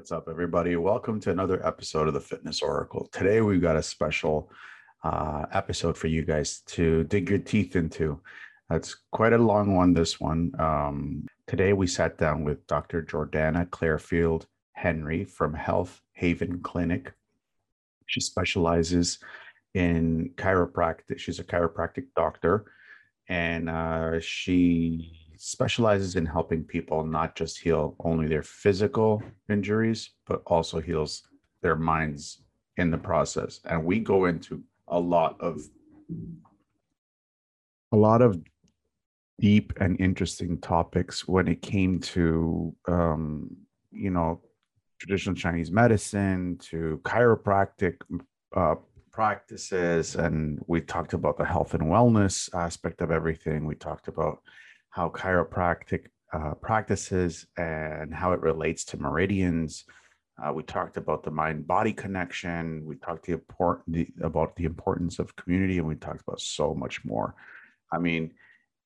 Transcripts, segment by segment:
What's up, everybody? Welcome to another episode of the Fitness Oracle. Today, we've got a special uh, episode for you guys to dig your teeth into. That's quite a long one, this one. Um, today, we sat down with Dr. Jordanna Clarefield Henry from Health Haven Clinic. She specializes in chiropractic. She's a chiropractic doctor, and uh, she specializes in helping people not just heal only their physical injuries, but also heals their minds in the process. And we go into a lot of a lot of deep and interesting topics when it came to um, you know traditional Chinese medicine to chiropractic uh, practices, and we talked about the health and wellness aspect of everything. We talked about how chiropractic uh, practices and how it relates to meridians. Uh, we talked about the mind body connection. We talked the important the, about the importance of community, and we talked about so much more. I mean,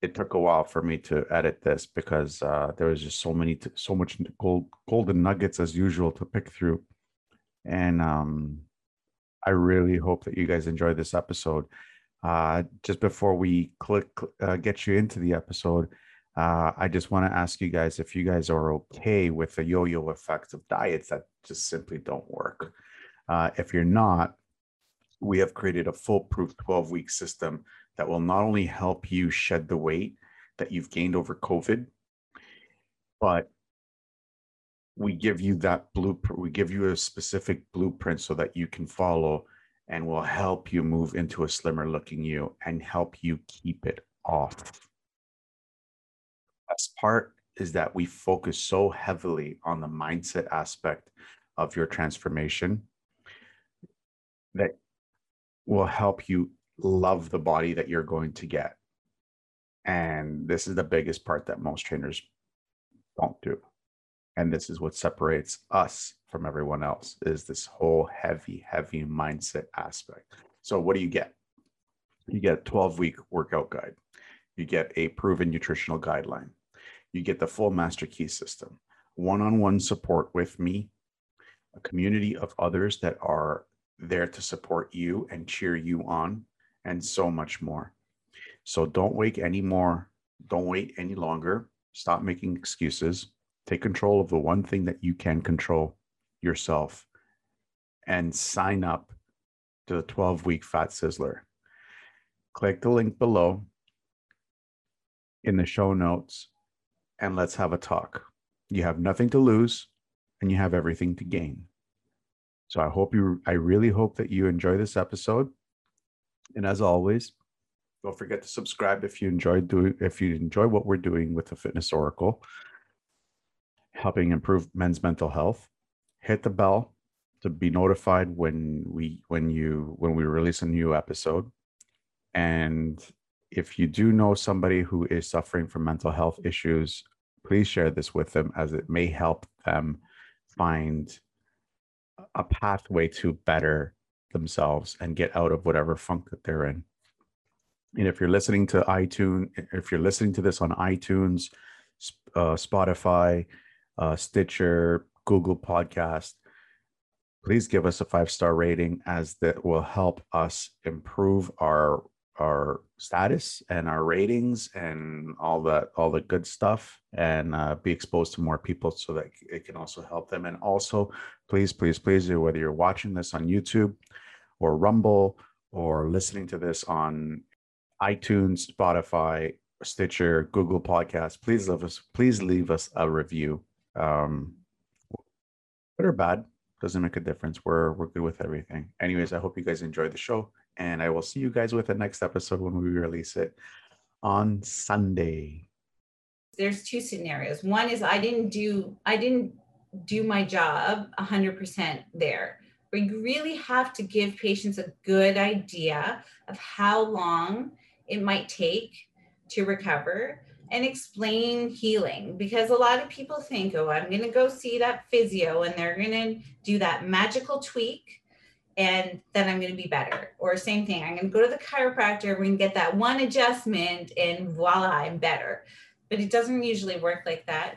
it took a while for me to edit this because uh, there was just so many, so much gold, golden nuggets as usual to pick through, and um, I really hope that you guys enjoy this episode. Uh, just before we click, uh, get you into the episode, uh, I just want to ask you guys if you guys are okay with the yo yo effects of diets that just simply don't work. Uh, if you're not, we have created a foolproof 12 week system that will not only help you shed the weight that you've gained over COVID, but we give you that blueprint, we give you a specific blueprint so that you can follow and will help you move into a slimmer looking you and help you keep it off. Best part is that we focus so heavily on the mindset aspect of your transformation that will help you love the body that you're going to get. And this is the biggest part that most trainers don't do. And this is what separates us from everyone else is this whole heavy, heavy mindset aspect. So what do you get? You get a 12 week workout guide. You get a proven nutritional guideline. You get the full master key system, one on one support with me, a community of others that are there to support you and cheer you on, and so much more. So don't wait anymore. Don't wait any longer. Stop making excuses. Take control of the one thing that you can control yourself and sign up to the 12 week Fat Sizzler. Click the link below in the show notes and let's have a talk. You have nothing to lose and you have everything to gain. So I hope you, I really hope that you enjoy this episode. And as always, don't forget to subscribe if you enjoyed doing, if you enjoy what we're doing with the Fitness Oracle, helping improve men's mental health hit the bell to be notified when we when you when we release a new episode. And if you do know somebody who is suffering from mental health issues please share this with them as it may help them find a pathway to better themselves and get out of whatever funk that they're in. And if you're listening to itunes if you're listening to this on itunes uh, spotify uh, stitcher Google Podcast. Please give us a five star rating as that will help us improve our our status and our ratings and all that all the good stuff and uh, be exposed to more people so that it can also help them and also please please please do whether you're watching this on youtube or rumble or listening to this on itunes spotify stitcher google podcast please leave us please leave us a review um, good or bad doesn't make a difference. We're we're good with everything. Anyways, I hope you guys enjoyed the show, and I will see you guys with the next episode when we release it on Sunday. There's two scenarios. One is I didn't do I didn't do my job 100% there. We really have to give patients a good idea of how long it might take to recover and explain healing because a lot of people think, oh, I'm going to go see that physio and they're going to do that magical tweak and then I'm going to be better. Or same thing, I'm going to go to the chiropractor, we're going to get that one adjustment and voila, I'm better. But it doesn't usually work like that.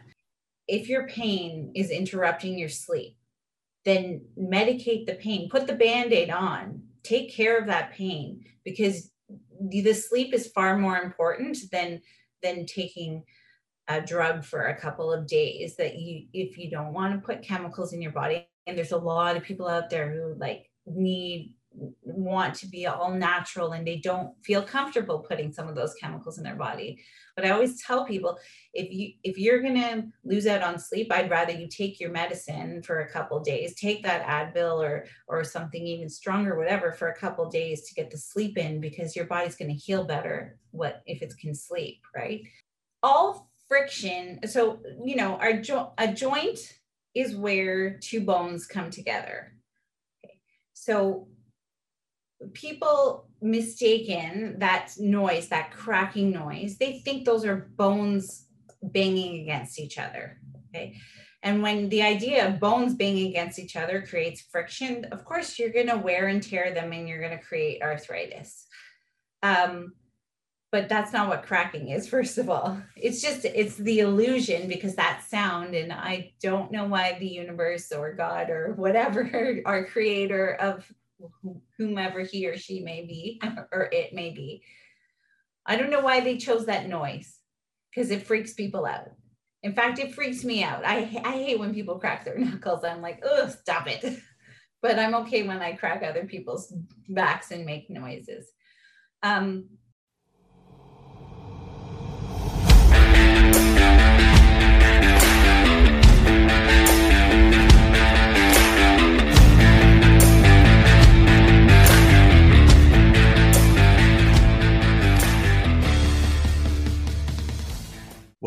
If your pain is interrupting your sleep, then medicate the pain, put the band aid on, take care of that pain because the sleep is far more important than than taking a drug for a couple of days that you if you don't want to put chemicals in your body and there's a lot of people out there who like need want to be all natural and they don't feel comfortable putting some of those chemicals in their body. But i always tell people if you if you're going to lose out on sleep i'd rather you take your medicine for a couple days take that advil or or something even stronger whatever for a couple days to get the sleep in because your body's going to heal better what if it can sleep right? All friction so you know our jo- a joint is where two bones come together. Okay. so people mistaken that noise, that cracking noise, they think those are bones banging against each other. Okay. And when the idea of bones banging against each other creates friction, of course, you're going to wear and tear them and you're going to create arthritis. Um, but that's not what cracking is, first of all. It's just, it's the illusion because that sound, and I don't know why the universe or God or whatever, our creator of whomever he or she may be or it may be. I don't know why they chose that noise because it freaks people out. In fact, it freaks me out. I, I hate when people crack their knuckles. I'm like, oh, stop it. but I'm okay when I crack other people's backs and make noises. Um,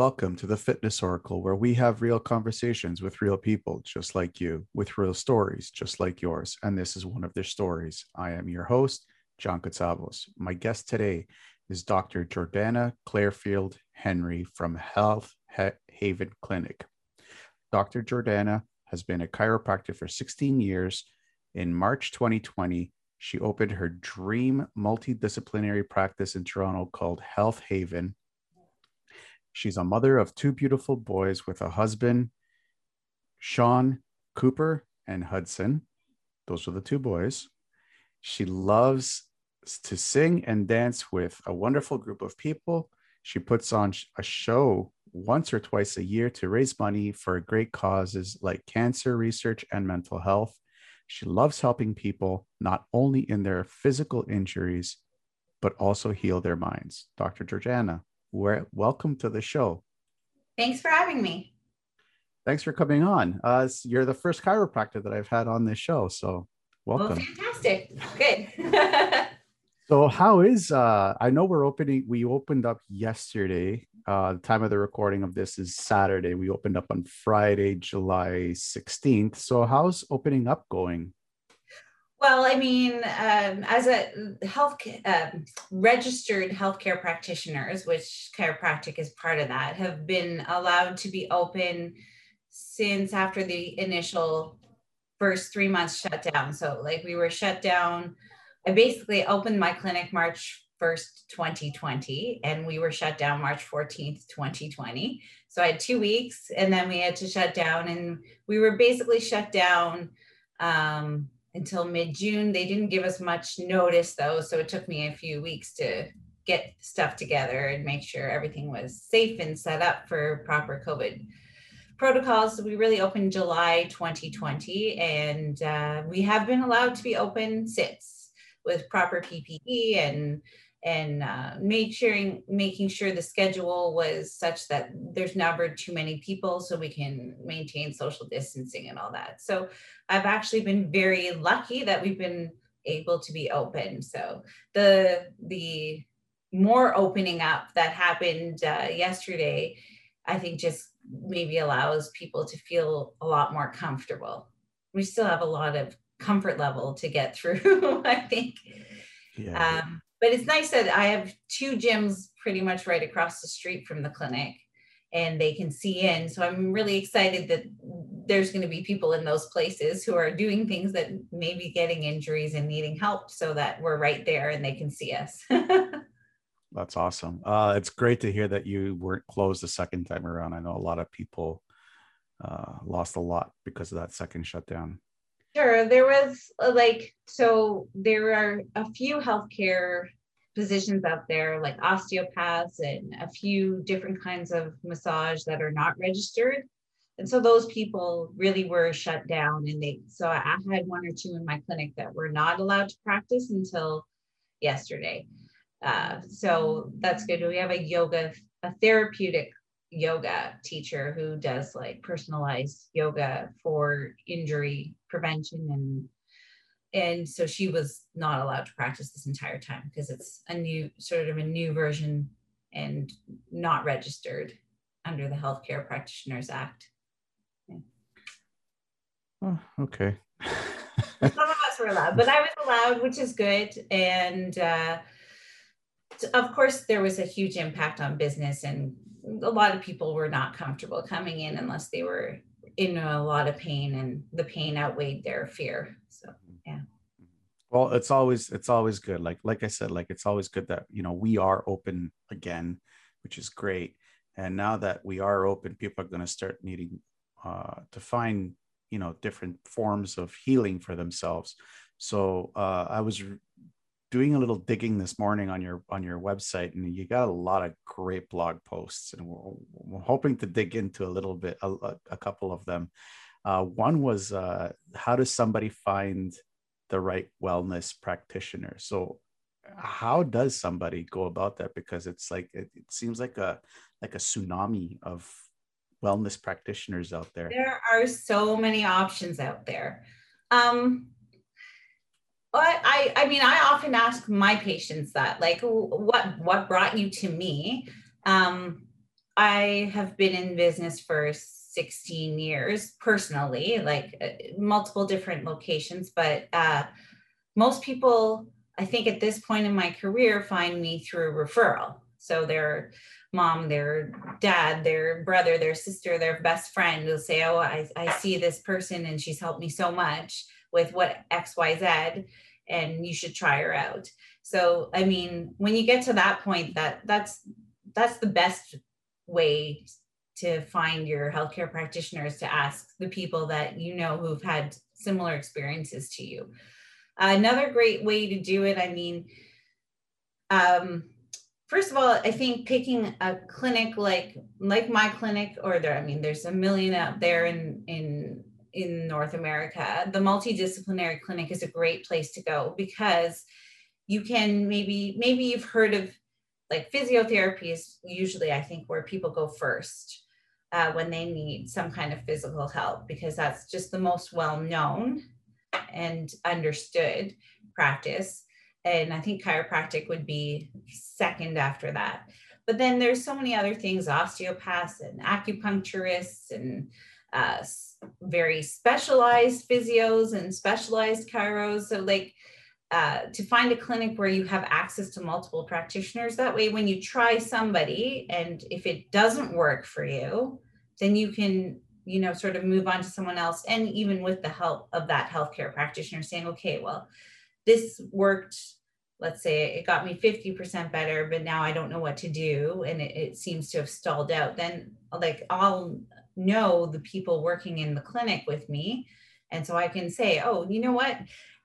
Welcome to the Fitness Oracle, where we have real conversations with real people just like you, with real stories just like yours. And this is one of their stories. I am your host, John Katsavos. My guest today is Dr. Jordanna Clarefield Henry from Health Haven Clinic. Dr. Jordanna has been a chiropractor for 16 years. In March 2020, she opened her dream multidisciplinary practice in Toronto called Health Haven She's a mother of two beautiful boys with a husband, Sean Cooper and Hudson. Those are the two boys. She loves to sing and dance with a wonderful group of people. She puts on a show once or twice a year to raise money for great causes like cancer research and mental health. She loves helping people not only in their physical injuries, but also heal their minds. Dr. Jordanna, where, welcome to the show. Thanks for having me. Thanks for coming on. Uh, you're the first chiropractor that I've had on this show, so welcome. Well, fantastic. Good. so, how is? Uh, I know we're opening. We opened up yesterday. Uh, the time of the recording of this is Saturday. We opened up on Friday, July 16th. So, how's opening up going? Well, I mean, um, as a health um, registered healthcare practitioners, which chiropractic is part of that, have been allowed to be open since after the initial first three months shutdown. So, like, we were shut down. I basically opened my clinic March 1st, 2020, and we were shut down March 14th, 2020. So, I had two weeks, and then we had to shut down, and we were basically shut down. Um, until mid June. They didn't give us much notice though, so it took me a few weeks to get stuff together and make sure everything was safe and set up for proper COVID protocols. So we really opened July 2020, and uh, we have been allowed to be open since with proper PPE and and uh, make sure making sure the schedule was such that there's never too many people so we can maintain social distancing and all that. So i've actually been very lucky that we've been able to be open. So the the more opening up that happened uh, yesterday i think just maybe allows people to feel a lot more comfortable. We still have a lot of comfort level to get through i think. Yeah. Um, but it's nice that I have two gyms pretty much right across the street from the clinic and they can see in. So I'm really excited that there's going to be people in those places who are doing things that may be getting injuries and needing help so that we're right there and they can see us. That's awesome. Uh, it's great to hear that you weren't closed the second time around. I know a lot of people uh, lost a lot because of that second shutdown. Sure. There was uh, like, so there are a few healthcare positions out there, like osteopaths and a few different kinds of massage that are not registered. And so those people really were shut down. And they, so I had one or two in my clinic that were not allowed to practice until yesterday. Uh, so that's good. We have a yoga, a therapeutic yoga teacher who does like personalized yoga for injury prevention and and so she was not allowed to practice this entire time because it's a new sort of a new version and not registered under the healthcare practitioners act yeah. oh, okay some of us were allowed but i was allowed which is good and uh, of course there was a huge impact on business and a lot of people were not comfortable coming in unless they were in a lot of pain and the pain outweighed their fear so yeah. Well it's always it's always good like like i said like it's always good that you know we are open again which is great. And now that we are open people are going to start needing uh, to find you know different forms of healing for themselves. So uh, i was doing a little digging this morning on your on your website and you got a lot of great blog posts and we're, we're hoping to dig into a little bit a, a couple of them. Uh, one was uh, how does somebody find the right wellness practitioner? So how does somebody go about that? Because it's like it, it seems like a like a tsunami of wellness practitioners out there. There are so many options out there. Um I, I mean, I often ask my patients that, like, what what brought you to me? Um, I have been in business for 16 years personally, like uh, multiple different locations, but uh, most people, I think, at this point in my career, find me through referral. So their mom, their dad, their brother, their sister, their best friend will say, "Oh, I, I see this person, and she's helped me so much." With what xyz and you should try her out. So i mean when you get to that point that that's that's the best way to find your healthcare practitioners to ask the people that you know who've had similar experiences to you. Another great way to do it i mean um, first of all i think picking a clinic like like my clinic or there i mean there's a million out there in in in North America, the multidisciplinary clinic is a great place to go because you can maybe maybe you've heard of like physiotherapy is usually I think where people go first uh, when they need some kind of physical help because that's just the most well known and understood practice. And I think chiropractic would be second after that. But then there's so many other things, osteopaths and acupuncturists and uh, very specialized physios and specialized chiros. So like uh, to find a clinic where you have access to multiple practitioners. That way, when you try somebody and if it doesn't work for you, then you can, you know, sort of move on to someone else. And even with the help of that healthcare practitioner saying, okay, well, this worked. Let's say it got me 50% better, but now I don't know what to do. And it, it seems to have stalled out. Then, like, I'll know the people working in the clinic with me. And so I can say, oh, you know what?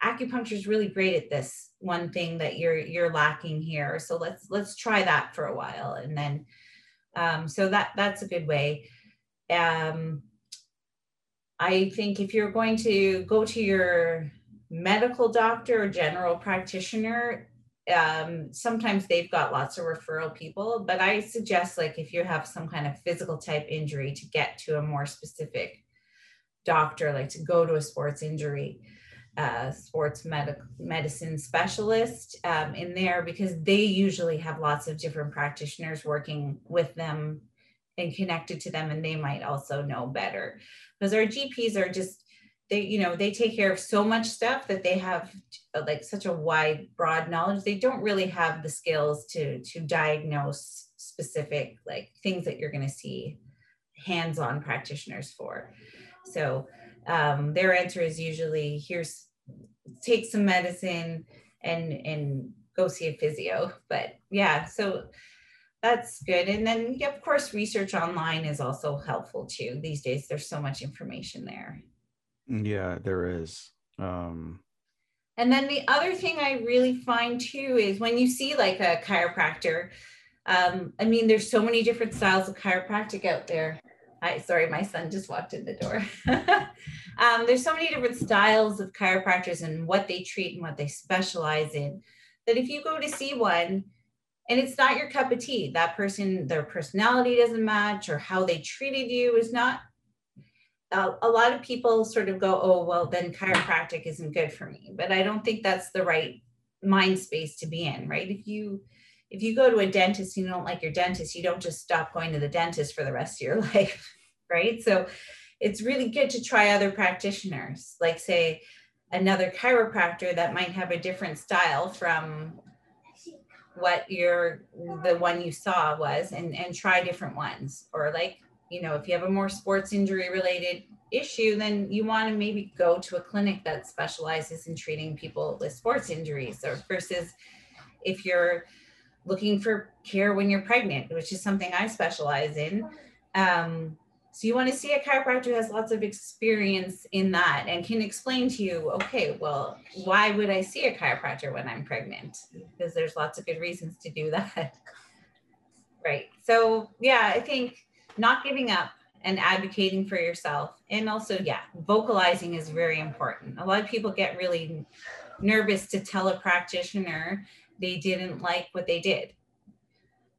Acupuncture is really great at this one thing that you're you're lacking here. So let's let's try that for a while. And then um, so that that's a good way. Um, I think if you're going to go to your medical doctor or general practitioner, um, sometimes they've got lots of referral people, but I suggest like if you have some kind of physical type injury to get to a more specific doctor, like to go to a sports injury, uh, sports med- medicine specialist um, in there because they usually have lots of different practitioners working with them and connected to them, and they might also know better. Because our GPs are just they you know they take care of so much stuff that they have uh, like such a wide broad knowledge. They don't really have the skills to to diagnose specific like things that you're going to see hands-on practitioners for. So um, their answer is usually here's take some medicine and and go see a physio. But yeah so that's good. And then of course research online is also helpful too. These days there's so much information there yeah, there is. Um, and then the other thing I really find too is when you see like a chiropractor, um, I mean, there's so many different styles of chiropractic out there. Hi, sorry, my son just walked in the door. um, there's so many different styles of chiropractors and what they treat and what they specialize in that if you go to see one and it's not your cup of tea, that person, their personality doesn't match or how they treated you is not a lot of people sort of go, oh, well, then chiropractic isn't good for me. But I don't think that's the right mind space to be in, right? If you if you go to a dentist and you don't like your dentist, you don't just stop going to the dentist for the rest of your life, right? So it's really good to try other practitioners, like say another chiropractor that might have a different style from what your the one you saw was and and try different ones or like you know, if you have a more sports injury related issue, then you want to maybe go to a clinic that specializes in treating people with sports injuries or versus if you're looking for care when you're pregnant, which is something I specialize in. Um, so you want to see a chiropractor who has lots of experience in that and can explain to you, okay, well, why would I see a chiropractor when I'm pregnant? Because there's lots of good reasons to do that. right. So yeah, I think not giving up and advocating for yourself. And also, yeah, vocalizing is very important. A lot of people get really nervous to tell a practitioner they didn't like what they did.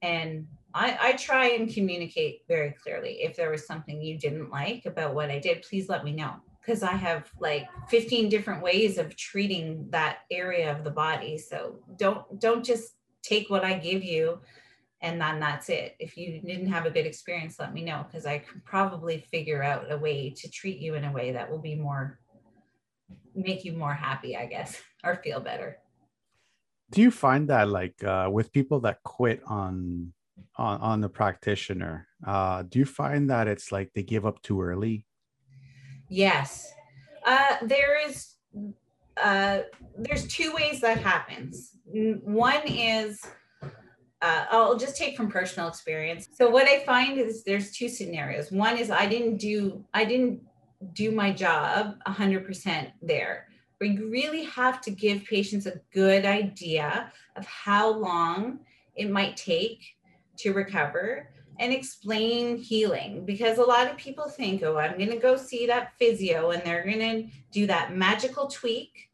And I, I try and communicate very clearly. If there was something you didn't like about what I did, please let me know. Because I have like 15 different ways of treating that area of the body. So don't don't just take what I give you and then that's it. If you didn't have a good experience, let me know because I could probably figure out a way to treat you in a way that will be more, make you more happy, I guess, or feel better. Do you find that like uh, with people that quit on on on the practitioner, uh, do you find that it's like they give up too early? Yes, uh, there is. Uh, there's two ways that happens. One is uh, I'll just take from personal experience. So what I find is there's two scenarios. One is I didn't do I didn't do my job 100% there. We really have to give patients a good idea of how long it might take to recover and explain healing because a lot of people think, oh, I'm going to go see that physio and they're going to do that magical tweak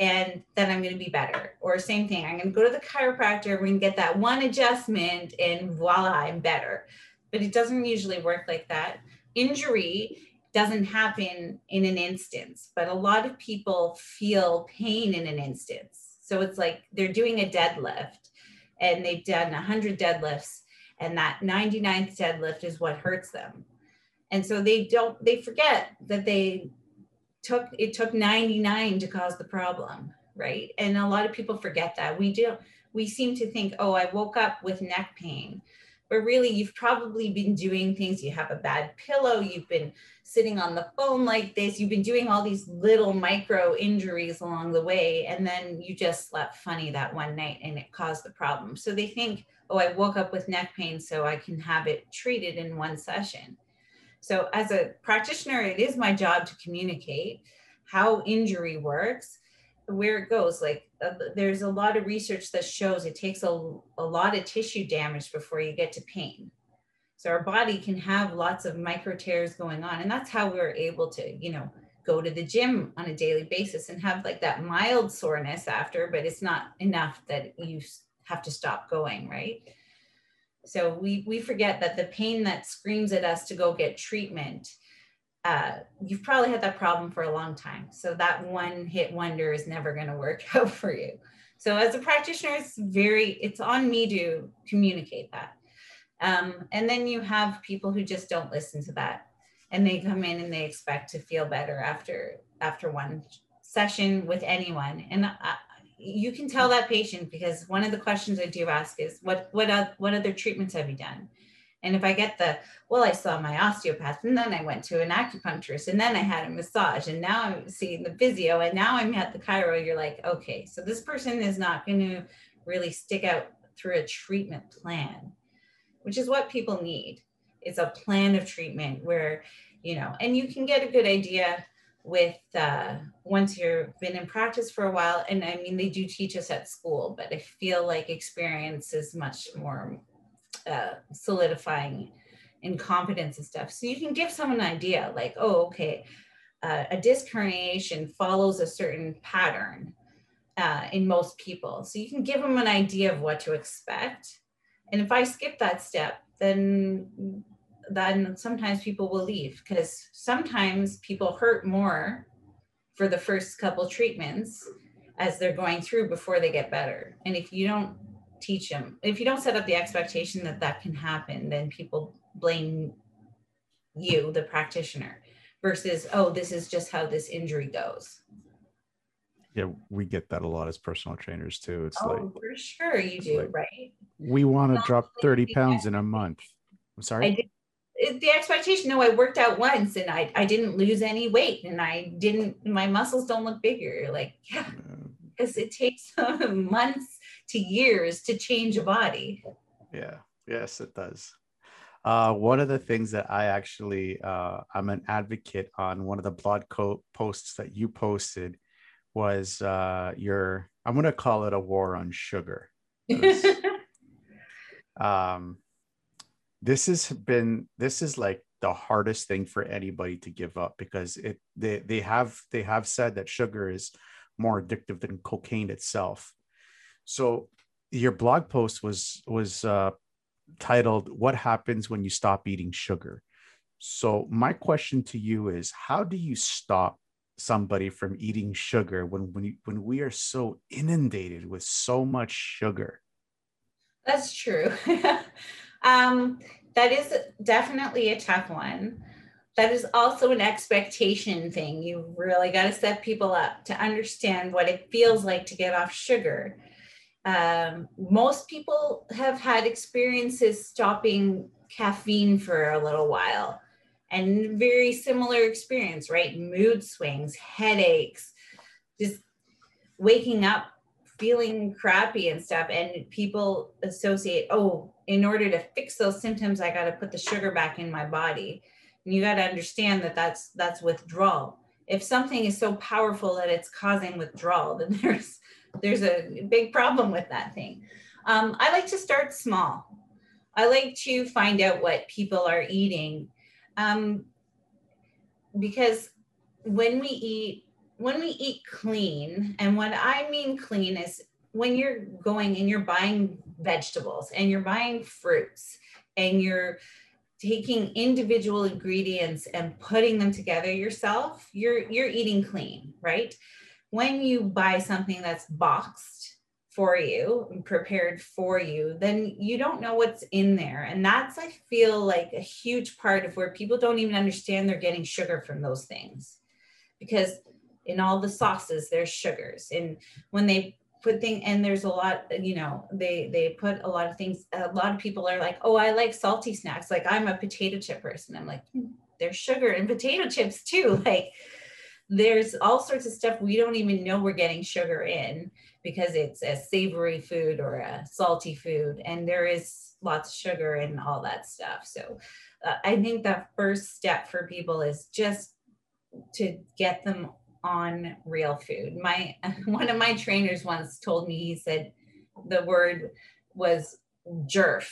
and then I'm going to be better. Or same thing, I'm going to go to the chiropractor, we're going to get that one adjustment, and voila, I'm better. But it doesn't usually work like that. Injury doesn't happen in an instance, but a lot of people feel pain in an instance. So it's like they're doing a deadlift and they've done 100 deadlifts, and that 99th deadlift is what hurts them. And so they don't, they forget that they took it took 99 to cause the problem right? And a lot of people forget that. We do we seem to think oh i woke up with neck pain. But really you've probably been doing things. You have a bad pillow. You've been sitting on the phone like this. You've been doing all these little micro injuries along the way and then you just slept funny that one night and it caused the problem. So they think oh i woke up with neck pain so i can have it treated in one session so, as a practitioner, it is my job to communicate how injury works, where it goes. Like, uh, there's a lot of research that shows it takes a, a lot of tissue damage before you get to pain. So, our body can have lots of micro tears going on. And that's how we're able to, you know, go to the gym on a daily basis and have like that mild soreness after, but it's not enough that you have to stop going, right? So we we forget that the pain that screams at us to go get treatment, uh, you've probably had that problem for a long time. So that one hit wonder is never going to work out for you. So as a practitioner, it's very it's on me to communicate that. Um, and then you have people who just don't listen to that, and they come in and they expect to feel better after after one session with anyone. And you can tell that patient because one of the questions I do ask is what what what other treatments have you done? And if I get the well, I saw my osteopath, and then I went to an acupuncturist, and then I had a massage, and now I'm seeing the physio, and now I'm at the chiro. You're like, okay, so this person is not going to really stick out through a treatment plan, which is what people need. It's a plan of treatment where, you know, and you can get a good idea with uh, once you've been in practice for a while and i mean they do teach us at school but i feel like experience is much more uh, solidifying in confidence and stuff. So you can give someone an idea like oh okay uh, a disc herniation follows a certain pattern uh, in most people. So you can give them an idea of what to expect. And if i skip that step then then sometimes people will leave because sometimes people hurt more for the first couple treatments as they're going through before they get better. And if you don't teach them, if you don't set up the expectation that that can happen, then people blame you, the practitioner, versus, oh, this is just how this injury goes. Yeah, we get that a lot as personal trainers too. It's oh, like, for sure you do, like, right? We want to drop 30 pounds in a month. I'm sorry. I did the expectation no i worked out once and I, I didn't lose any weight and i didn't my muscles don't look bigger. Like yeah because it takes months to years to change a body. Yeah. Yes it does. Uh, one of the things that i actually uh, i'm an advocate on one of the blog co- posts that you posted was uh, your i'm going to call it a war on sugar. Um this has been this is like the hardest thing for anybody to give up because it they they have they have said that sugar is more addictive than cocaine itself. So your blog post was was uh, titled what happens when you stop eating sugar? So my question to you is how do you stop somebody from eating sugar when when, you, when we are so inundated with so much sugar? That's true Um, that is definitely a tough one. That is also an expectation thing. You really got to set people up to understand what it feels like to get off sugar. Um, most people have had experiences stopping caffeine for a little while and very similar experience, right? Mood swings, headaches, just waking up feeling crappy and stuff. And people associate, oh, in order to fix those symptoms, I got to put the sugar back in my body. And you got to understand that that's that's withdrawal. If something is so powerful that it's causing withdrawal, then there's there's a big problem with that thing. Um, I like to start small. I like to find out what people are eating, um, because when we eat when we eat clean, and what I mean clean is when you're going and you're buying vegetables and you're buying fruits and you're taking individual ingredients and putting them together yourself you're you're eating clean right? When you buy something that's boxed for you and prepared for you then you don't know what's in there. And that's i feel like a huge part of where people don't even understand they're getting sugar from those things. Because in all the sauces there's sugars. And when they put thing and there's a lot you know they they put a lot of things a lot of people are like oh i like salty snacks. Like i'm a potato chip person. I'm like hmm, there's sugar in potato chips too. Like there's all sorts of stuff we don't even know we're getting sugar in because it's a savory food or a salty food and there is lots of sugar and all that stuff. So uh, i think the first step for people is just to get them on real food. My one of my trainers once told me he said the word was jerf,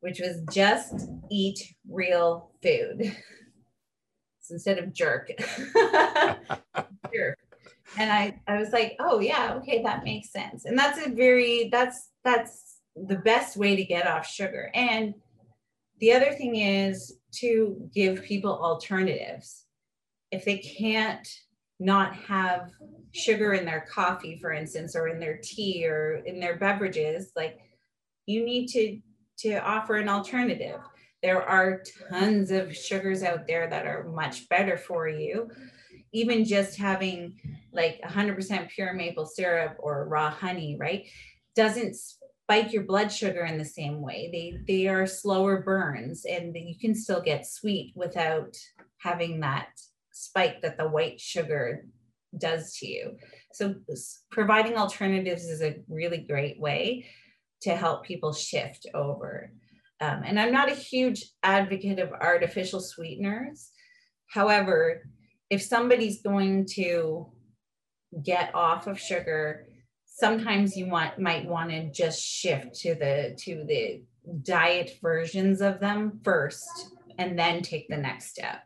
which was just eat real food. so instead of jerk. jerk. And I, I was like, oh yeah, okay, that makes sense. And that's a very that's that's the best way to get off sugar. And the other thing is to give people alternatives. If they can't not have sugar in their coffee for instance or in their tea or in their beverages like you need to to offer an alternative. There are tons of sugars out there that are much better for you. Even just having like 100% pure maple syrup or raw honey right doesn't spike your blood sugar in the same way. They they are slower burns and you can still get sweet without having that spike that the white sugar does to you. So providing alternatives is a really great way to help people shift over. Um, and I'm not a huge advocate of artificial sweeteners. However, if somebody's going to get off of sugar, sometimes you want might want to just shift to the to the diet versions of them first and then take the next step.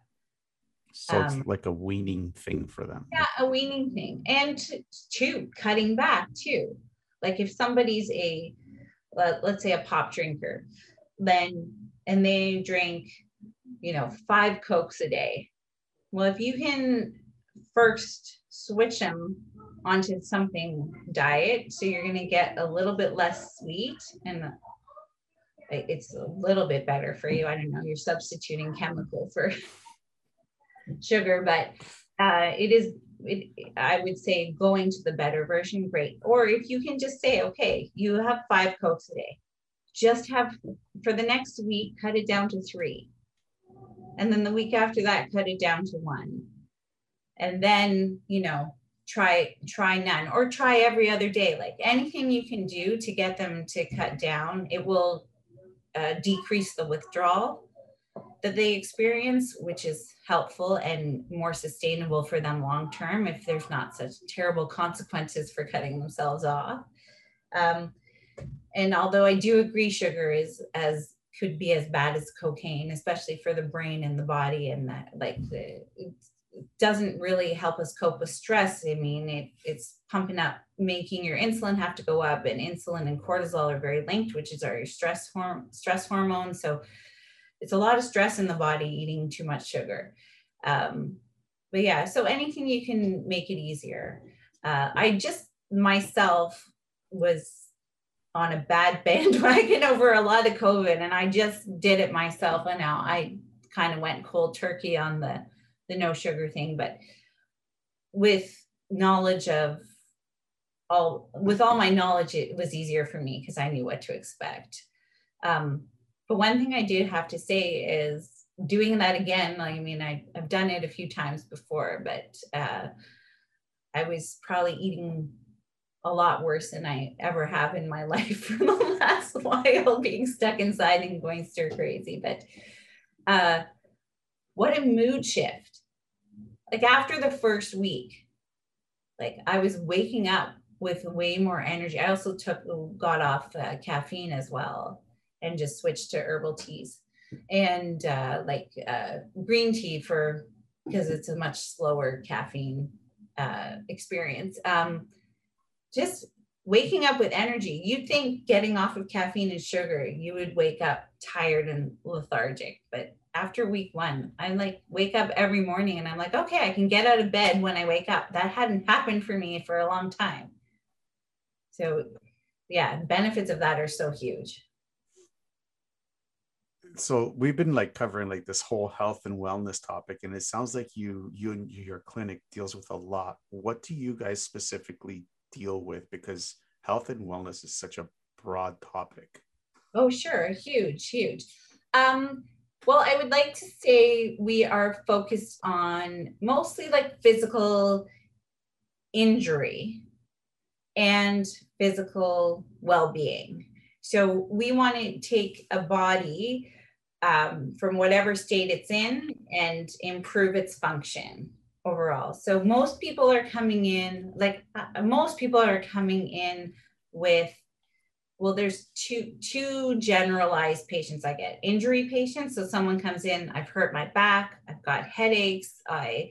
So it's um, like a weaning thing for them. Yeah, a weaning thing. And two, cutting back too. Like if somebody's a, let's say a pop drinker, then, and they drink, you know, five Cokes a day. Well, if you can first switch them onto something diet, so you're going to get a little bit less sweet and it's a little bit better for you. I don't know, you're substituting chemical for sugar, but uh, it is, it, I would say going to the better version, great. Or if you can just say, okay, you have five Cokes a day, just have for the next week, cut it down to three. And then the week after that, cut it down to one. And then, you know, try try none or try every other day like anything you can do to get them to cut down it will uh, decrease the withdrawal that they experience, which is helpful and more sustainable for them long term if there's not such terrible consequences for cutting themselves off. Um, and although I do agree sugar is as could be as bad as cocaine, especially for the brain and the body, and that like the, it doesn't really help us cope with stress. I mean, it, it's pumping up, making your insulin have to go up, and insulin and cortisol are very linked, which is our stress horm- stress hormone. So it's a lot of stress in the body eating too much sugar. Um, but yeah, so anything you can make it easier. Uh, I just myself was on a bad bandwagon over a lot of COVID, and I just did it myself. And now I kind of went cold turkey on the the no sugar thing, but with knowledge of all with all my knowledge, it was easier for me because I knew what to expect. Um, but one thing I do have to say is doing that again. I mean, I, have done it a few times before, but uh, I was probably eating a lot worse than I ever have in my life for the last while, being stuck inside and going stir crazy. But uh, what a mood shift. Like after the first week, like I was waking up with way more energy. I also took, got off uh, caffeine as well and just switched to herbal teas and uh, like uh, green tea for because it's a much slower caffeine uh, experience. Um, just waking up with energy. You'd think getting off of caffeine and sugar, you would wake up tired and lethargic. But after week one, I like wake up every morning and I'm like, okay, I can get out of bed when I wake up. That hadn't happened for me for a long time. So, yeah, benefits of that are so huge so we've been like covering like this whole health and wellness topic and it sounds like you you and your clinic deals with a lot. What do you guys specifically deal with? Because health and wellness is such a broad topic. Oh sure. Huge huge. Um well i would like to say we are focused on mostly like physical injury and physical well-being. So we want to take a body um, from whatever state it's in and improve its function overall. So most people are coming in, like uh, most people are coming in with, well, there's two two generalized patients I get. Injury patients. So someone comes in, I've hurt my back, I've got headaches, I,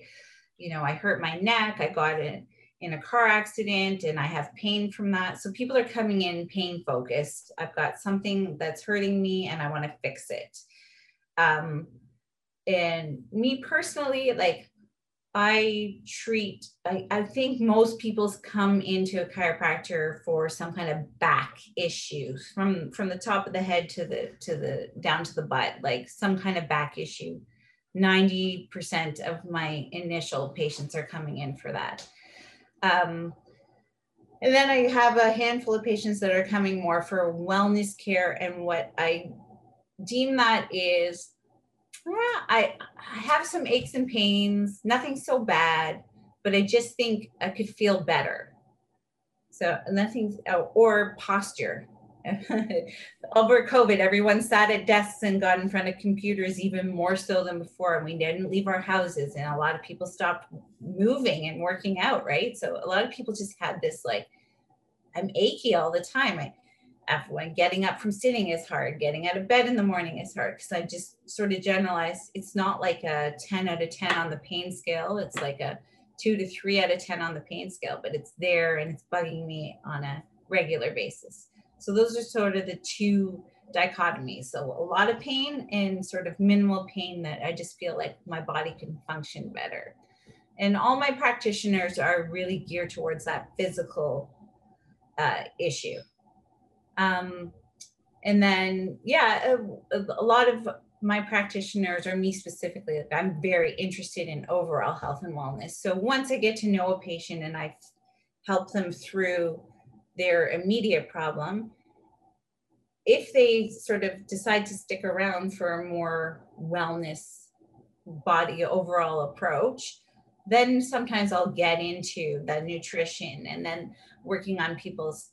you know, I hurt my neck, I got it in a car accident and I have pain from that. So people are coming in pain focused. I've got something that's hurting me and I want to fix it. Um, and me personally, like I treat, I, I think most people come into a chiropractor for some kind of back issue from from the top of the head to the to the down to the butt, like some kind of back issue. 90% of my initial patients are coming in for that. Um, and then I have a handful of patients that are coming more for wellness care and what I deem that is eh, I, I have some aches and pains, nothing so bad, but I just think I could feel better. So nothing, oh, or posture. over COVID, everyone sat at desks and got in front of computers even more so than before. And we didn't leave our houses, and a lot of people stopped moving and working out, right? So a lot of people just had this like, I'm achy all the time. I, when getting up from sitting is hard, getting out of bed in the morning is hard because I just sort of generalize. it's not like a 10 out of 10 on the pain scale. It's like a two to three out of 10 on the pain scale, but it's there and it's bugging me on a regular basis. So those are sort of the two dichotomies. So a lot of pain and sort of minimal pain that I just feel like my body can function better. And all my practitioners are really geared towards that physical uh, issue. Um, and then, yeah, a, a, lot of my practitioners, or me specifically, I'm very interested in overall health and wellness. So once I get to know a patient and I help them through their immediate problem, if they sort of decide to stick around for a more wellness body overall approach, then sometimes I'll get into the nutrition and then working on people's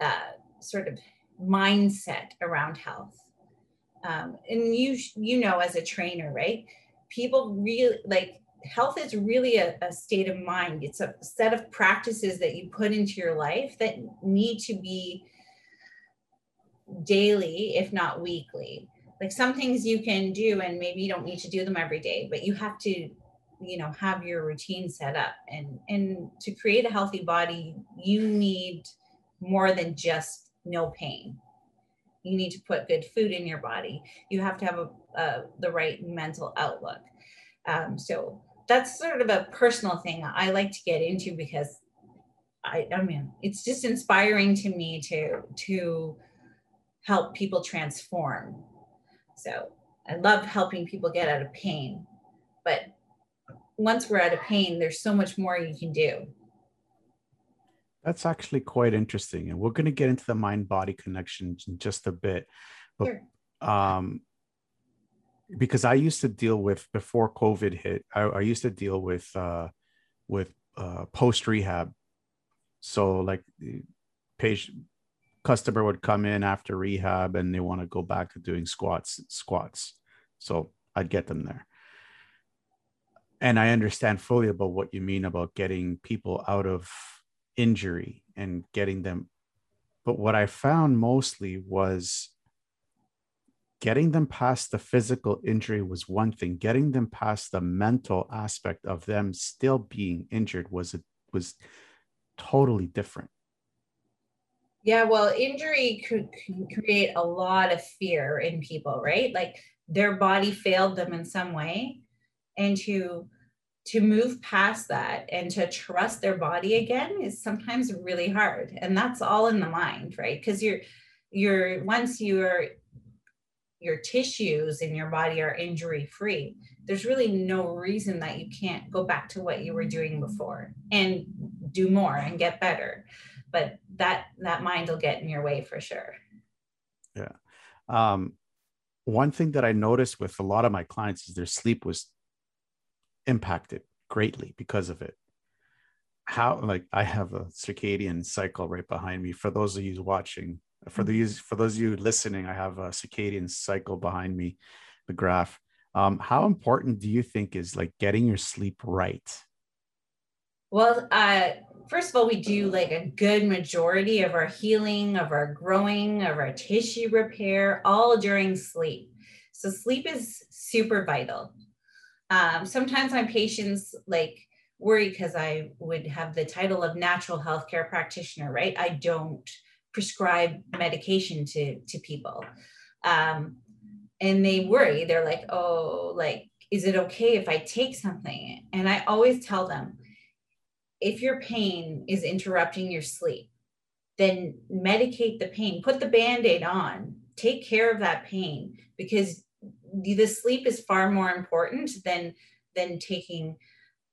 uh, sort of mindset around health. Um, and you you know as a trainer, right? People really like health is really a, a state of mind. It's a set of practices that you put into your life that need to be daily, if not weekly. Like some things you can do, and maybe you don't need to do them every day, but you have to you know have your routine set up and and to create a healthy body you need more than just no pain. You need to put good food in your body. You have to have a, the right mental outlook. Um, so that's sort of a personal thing I like to get into because I, I mean, it's just inspiring to me to to help people transform. So I love helping people get out of pain, but once we're out of pain, there's so much more you can do. That's actually quite interesting. And we're going to get into the mind body connection in just a bit. But sure. um, because I used to deal with before COVID hit, I, I used to deal with uh, with uh, post rehab. So like the patient customer would come in after rehab and they want to go back to doing squats squats. So I'd get them there. And I understand fully about what you mean about getting people out of injury and getting them. But what I found mostly was getting them past the physical injury was one thing. Getting them past the mental aspect of them still being injured was a, was totally different. Yeah, well, injury could create a lot of fear in people, right? Like their body failed them in some way, and to to move past that and to trust their body again is sometimes really hard. And that's all in the mind right? Because you're you're once you're your tissues in your body are injury free there's really no reason that you can't go back to what you were doing before and do more and get better. But that that mind will get in your way for sure. Yeah. Um one thing that i noticed with a lot of my clients is their sleep was impacted greatly because of it. How like i have a circadian cycle right behind me. For those of you watching for mm-hmm. these for those of you listening i have a circadian cycle behind me the graph. Um, how important do you think is like getting your sleep right? Well uh, first of all we do like a good majority of our healing of our growing of our tissue repair all during sleep. So sleep is super vital um, sometimes my patients like worry because I would have the title of natural healthcare practitioner, right? I don't prescribe medication to to people, um, and they worry. They're like, "Oh, like, is it okay if I take something?" And I always tell them, if your pain is interrupting your sleep, then medicate the pain. Put the band aid on. Take care of that pain because the sleep is far more important than than taking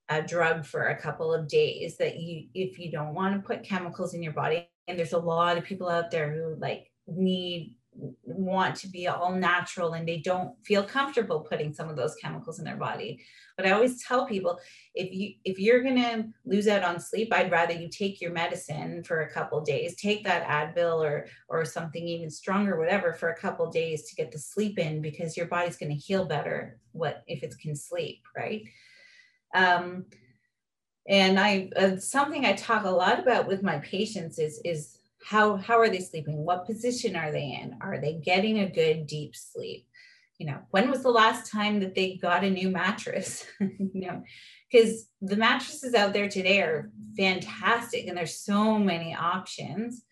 a drug for a couple of days that you if you don't want to put chemicals in your body. And there's a lot of people out there who like need want to be all natural and they don't feel comfortable putting some of those chemicals in their body. But i always tell people if you if you're to lose out on sleep i'd rather you take your medicine for a couple days take that advil or or something even stronger whatever for a couple days to get the sleep in because your body's going to heal better what if it can sleep right? Um and i uh, something i talk a lot about with my patients is is how how are they sleeping? What position are they in? Are they getting a good deep sleep? You know when was the last time that they got a new mattress? You know because the mattresses out there today are fantastic and there's so many options.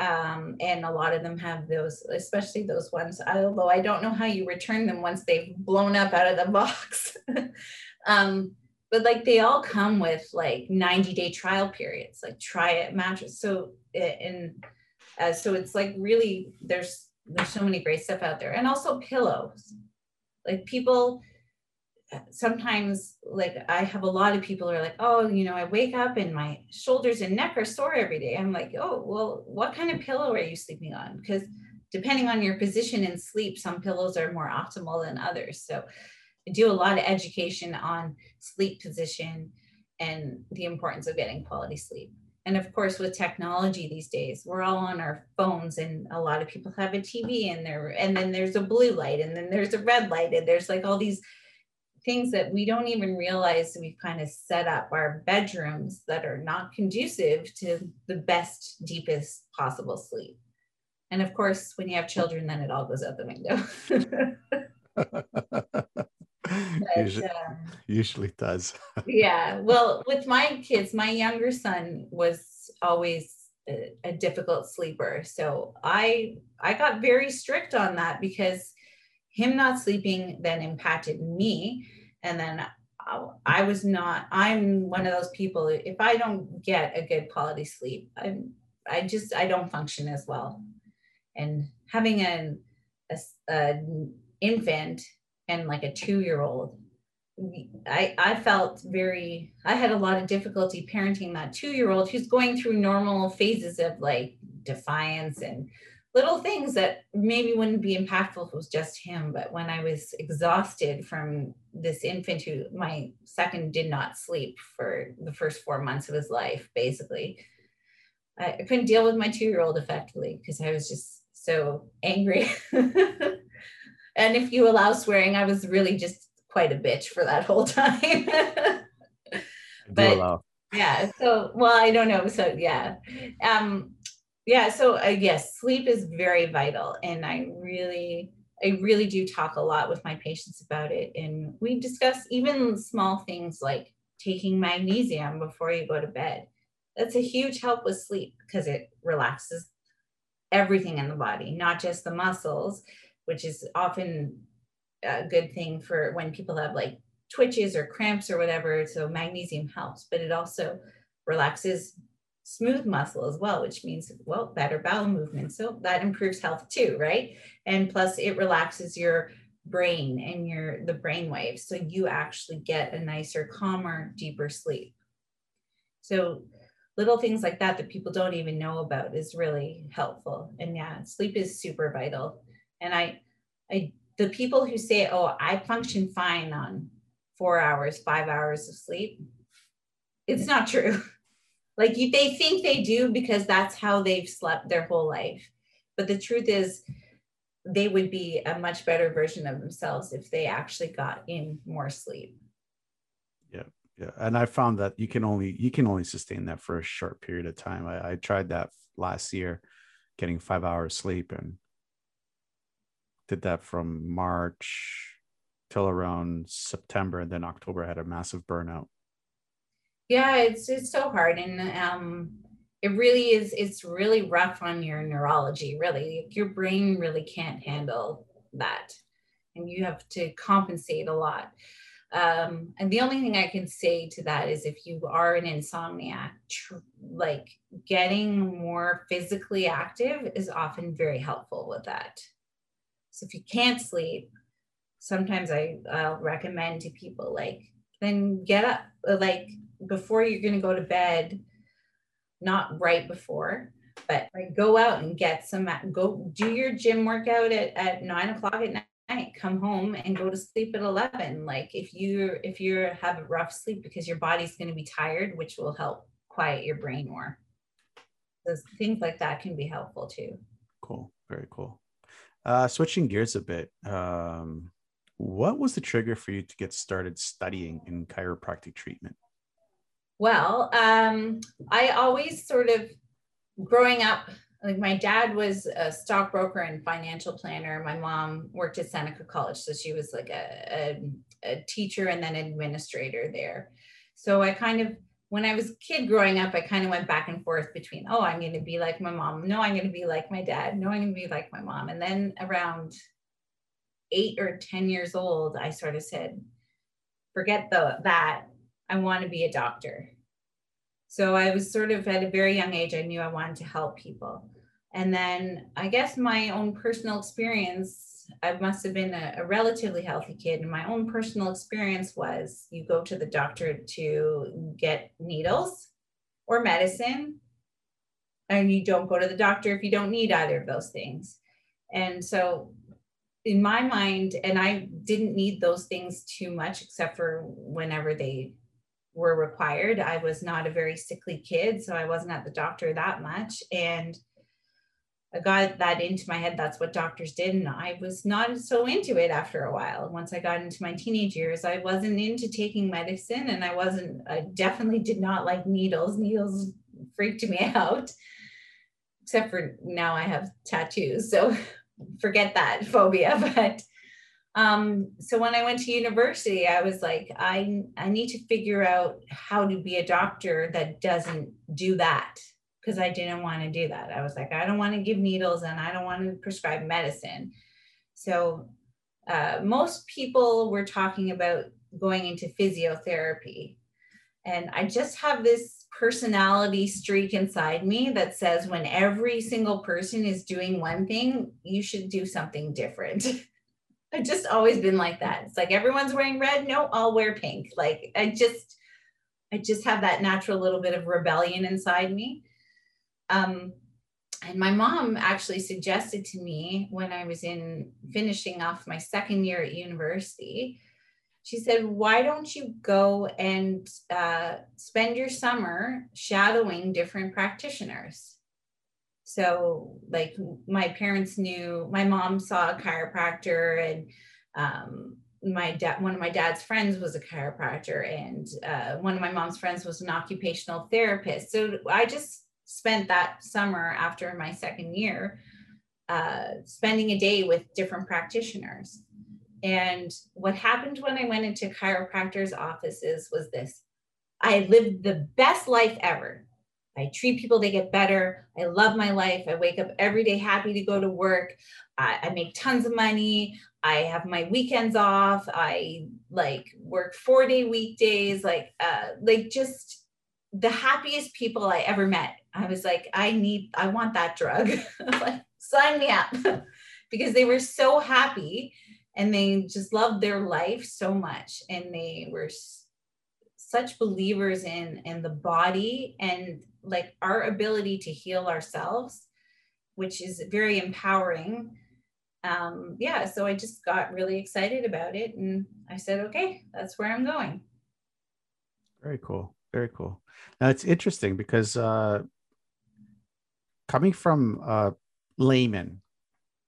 Um, and a lot of them have those especially those ones. Although i don't know how you return them once they've blown up out of the box. Um, but like they all come with like 90 day trial periods like try it mattress. So and uh, so it's like really there's there's so many great stuff out there. And also pillows. Like people sometimes like i have a lot of people are like oh you know i wake up and my shoulders and neck are sore every day i'm like oh well what kind of pillow are you sleeping on because depending on your position in sleep some pillows are more optimal than others so I do a lot of education on sleep position and the importance of getting quality sleep. And of course, with technology these days, we're all on our phones, and a lot of people have a TV in there. And then there's a blue light, and then there's a red light, and there's like all these things that we don't even realize we've kind of set up our bedrooms that are not conducive to the best, deepest possible sleep. And of course, when you have children, then it all goes out the window. usually, um, usually does. yeah. Well, with my kids, my younger son was always a, a, difficult sleeper. So I I got very strict on that because him not sleeping then impacted me. And then I, I was not, I'm one of those people, if I don't get a good quality sleep, I'm I just I don't function as well. And having an a, a infant and like a two year old I, I felt very i had a lot of difficulty parenting that two year old who's going through normal phases of like defiance and little things that maybe wouldn't be impactful if it was just him but when i was exhausted from this infant who my second did not sleep for the first four months of his life basically i, I couldn't deal with my two year old effectively because i was just so angry and if you allow swearing, I was really just quite a bitch for that whole time. but yeah, so well, I don't know. So yeah. Um yeah, so uh, yes, sleep is very vital and I really I really do talk a lot with my patients about it and we discuss even small things like taking magnesium before you go to bed. That's a huge help with sleep because it relaxes everything in the body, not just the muscles which is often a good thing for when people have like twitches or cramps or whatever. So magnesium helps, but it also relaxes smooth muscle as well, which means, well, better bowel movement. So that improves health too, right? And plus it relaxes your brain and your the brain waves. So you actually get a nicer, calmer, deeper sleep. So little things like that that people don't even know about is really helpful. And yeah, sleep is super vital. And I, I, the people who say, "Oh, I function fine on four hours, five hours of sleep," it's not true. like you, they think they do because that's how they've slept their whole life. But the truth is, they would be a much better version of themselves if they actually got in more sleep. Yeah, yeah, and I found that you can only you can only sustain that for a short period of time. I, I tried that last year, getting five hours sleep, and did that from March till around September, and then October I had a massive burnout. Yeah, it's it's so hard, and um, it really is. It's really rough on your neurology. Really, your brain really can't handle that, and you have to compensate a lot. Um, and the only thing I can say to that is if you are an insomniac, tr- like getting more physically active is often very helpful with that. So if you can't sleep, sometimes I, recommend to people like, then get up, like before you're going to go to bed, not right before, but like go out and get some go do your gym workout at, at nine o'clock at night come home and go to sleep at 11 like if you if you have a rough sleep because your body's going to be tired which will help quiet your brain more. Those things like that can be helpful too. Cool. Very cool. Uh switching gears a bit um what was the trigger for you to get started studying in chiropractic treatment well um i always sort of growing up, like my dad was a stockbroker and financial planner. My mom worked at Seneca College, so she was like a, a, a teacher and then administrator there. So I kind of when I was kid growing up, I kind of went back and forth between, oh, I'm going to be like my mom. No, I'm going to be like my dad. No, I'm going to be like my mom. And then around eight or 10 years old, I sort of said, forget the, that. I want to be a doctor. So I was sort of at a very young age, I knew I wanted to help people. And then I guess my own personal experience, I must have been a, a, relatively healthy kid. And my own personal experience was you go to the doctor to get needles or medicine, and you don't go to the doctor if you don't need either of those things. And so in my mind, and I didn't need those things too much except for whenever they were required. I was not a very sickly kid, so I wasn't at the doctor that much. And I got that into my head. That's what doctors did. And I was not so into it after a while. Once I got into my teenage years, I wasn't into taking medicine and I wasn't, I definitely did not like needles. Needles freaked me out, except for now I have tattoos. So forget that phobia. But um, so when I went to university, I was like, I, I need to figure out how to be a doctor that doesn't do that because I didn't want to do that. I was like, I don't want to give needles and I don't want to prescribe medicine. So uh, most people were talking about going into physiotherapy. And I just have this personality streak inside me that says when every single person is doing one thing, you should do something different. I've just always been like that. It's like everyone's wearing red. No, I'll wear pink. Like I just, I just have that natural little bit of rebellion inside me. Um, and my mom actually suggested to me when I was in finishing off my second year at university, she said, Why don't you go and uh, spend your summer shadowing different practitioners? So, like, my parents knew my mom saw a chiropractor, and um, my dad, one of my dad's friends was a chiropractor, and uh, one of my mom's friends was an occupational therapist. So, I just spent that summer after my second year uh, spending a day with different practitioners. And what happened when I went into chiropractors' offices was this I lived the best life ever. I treat people, they get better. I love my life. I wake up every day happy to go to work. I, I make tons of money. I have my weekends off. I like work four day weekdays, like, uh, like just the happiest people I ever met. I was like, I need, I want that drug. like, sign me up because they were so happy and they just loved their life so much. And they were such believers in in the body and like our ability to heal ourselves which is very empowering. Um yeah so i just got really excited about it and i said okay that's where i'm going. Very cool very cool. Now it's interesting because uh coming from a layman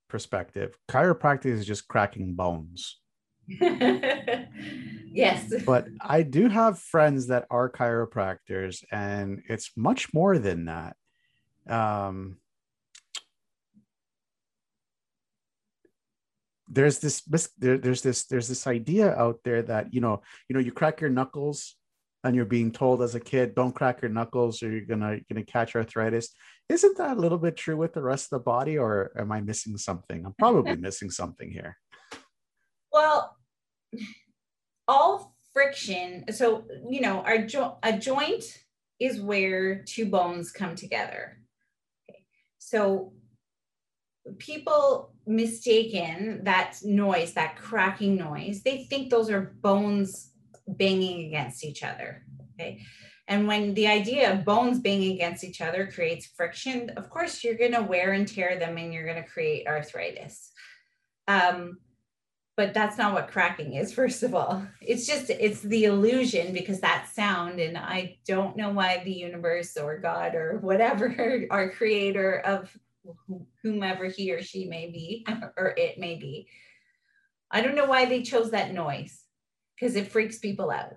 perspective chiropractic is just cracking bones yes. But I do have friends that are chiropractors, and it's much more than that. Um, there's this there, there's this there's this idea out there that you know you know you crack your knuckles and you're being told as a kid don't crack your knuckles or you're gonna you're gonna catch arthritis isn't that a little bit true with the rest of the body or am i missing something i'm probably missing something here well all friction so you know our jo- a joint is where two bones come together okay. so people mistaken that noise that cracking noise they think those are bones banging against each other okay And when the idea of bones banging against each other creates friction, of course, you're going to wear and tear them and you're going to create arthritis. Um, but that's not what cracking is, first of all. It's just, it's the illusion because that sound, and I don't know why the universe or God or whatever, our creator of whomever he or she may be, or it may be, I don't know why they chose that noise because it freaks people out.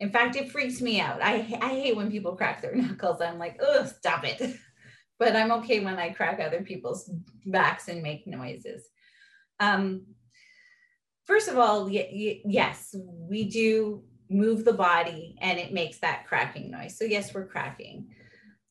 In fact, it freaks me out. I, I hate when people crack their knuckles. I'm like, oh, stop it. but I'm okay when I crack other people's backs and make noises. Um, first of all, y- y- yes, we do move the body and it makes that cracking noise. So, yes, we're cracking.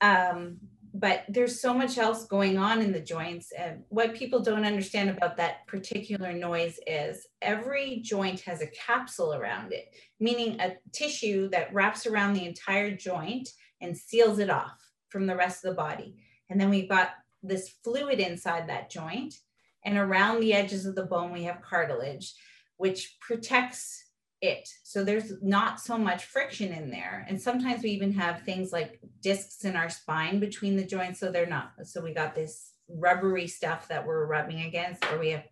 Um, but there's so much else going on in the joints. And what people don't understand about that particular noise is every joint has a capsule around it, meaning a tissue that wraps around the entire joint and seals it off from the rest of the body. And then we've got this fluid inside that joint. And around the edges of the bone, we have cartilage, which protects it. So there's not so much friction in there. And sometimes we even have things like discs in our spine between the joints. So they're not, so we got this rubbery stuff that we're rubbing against, or we have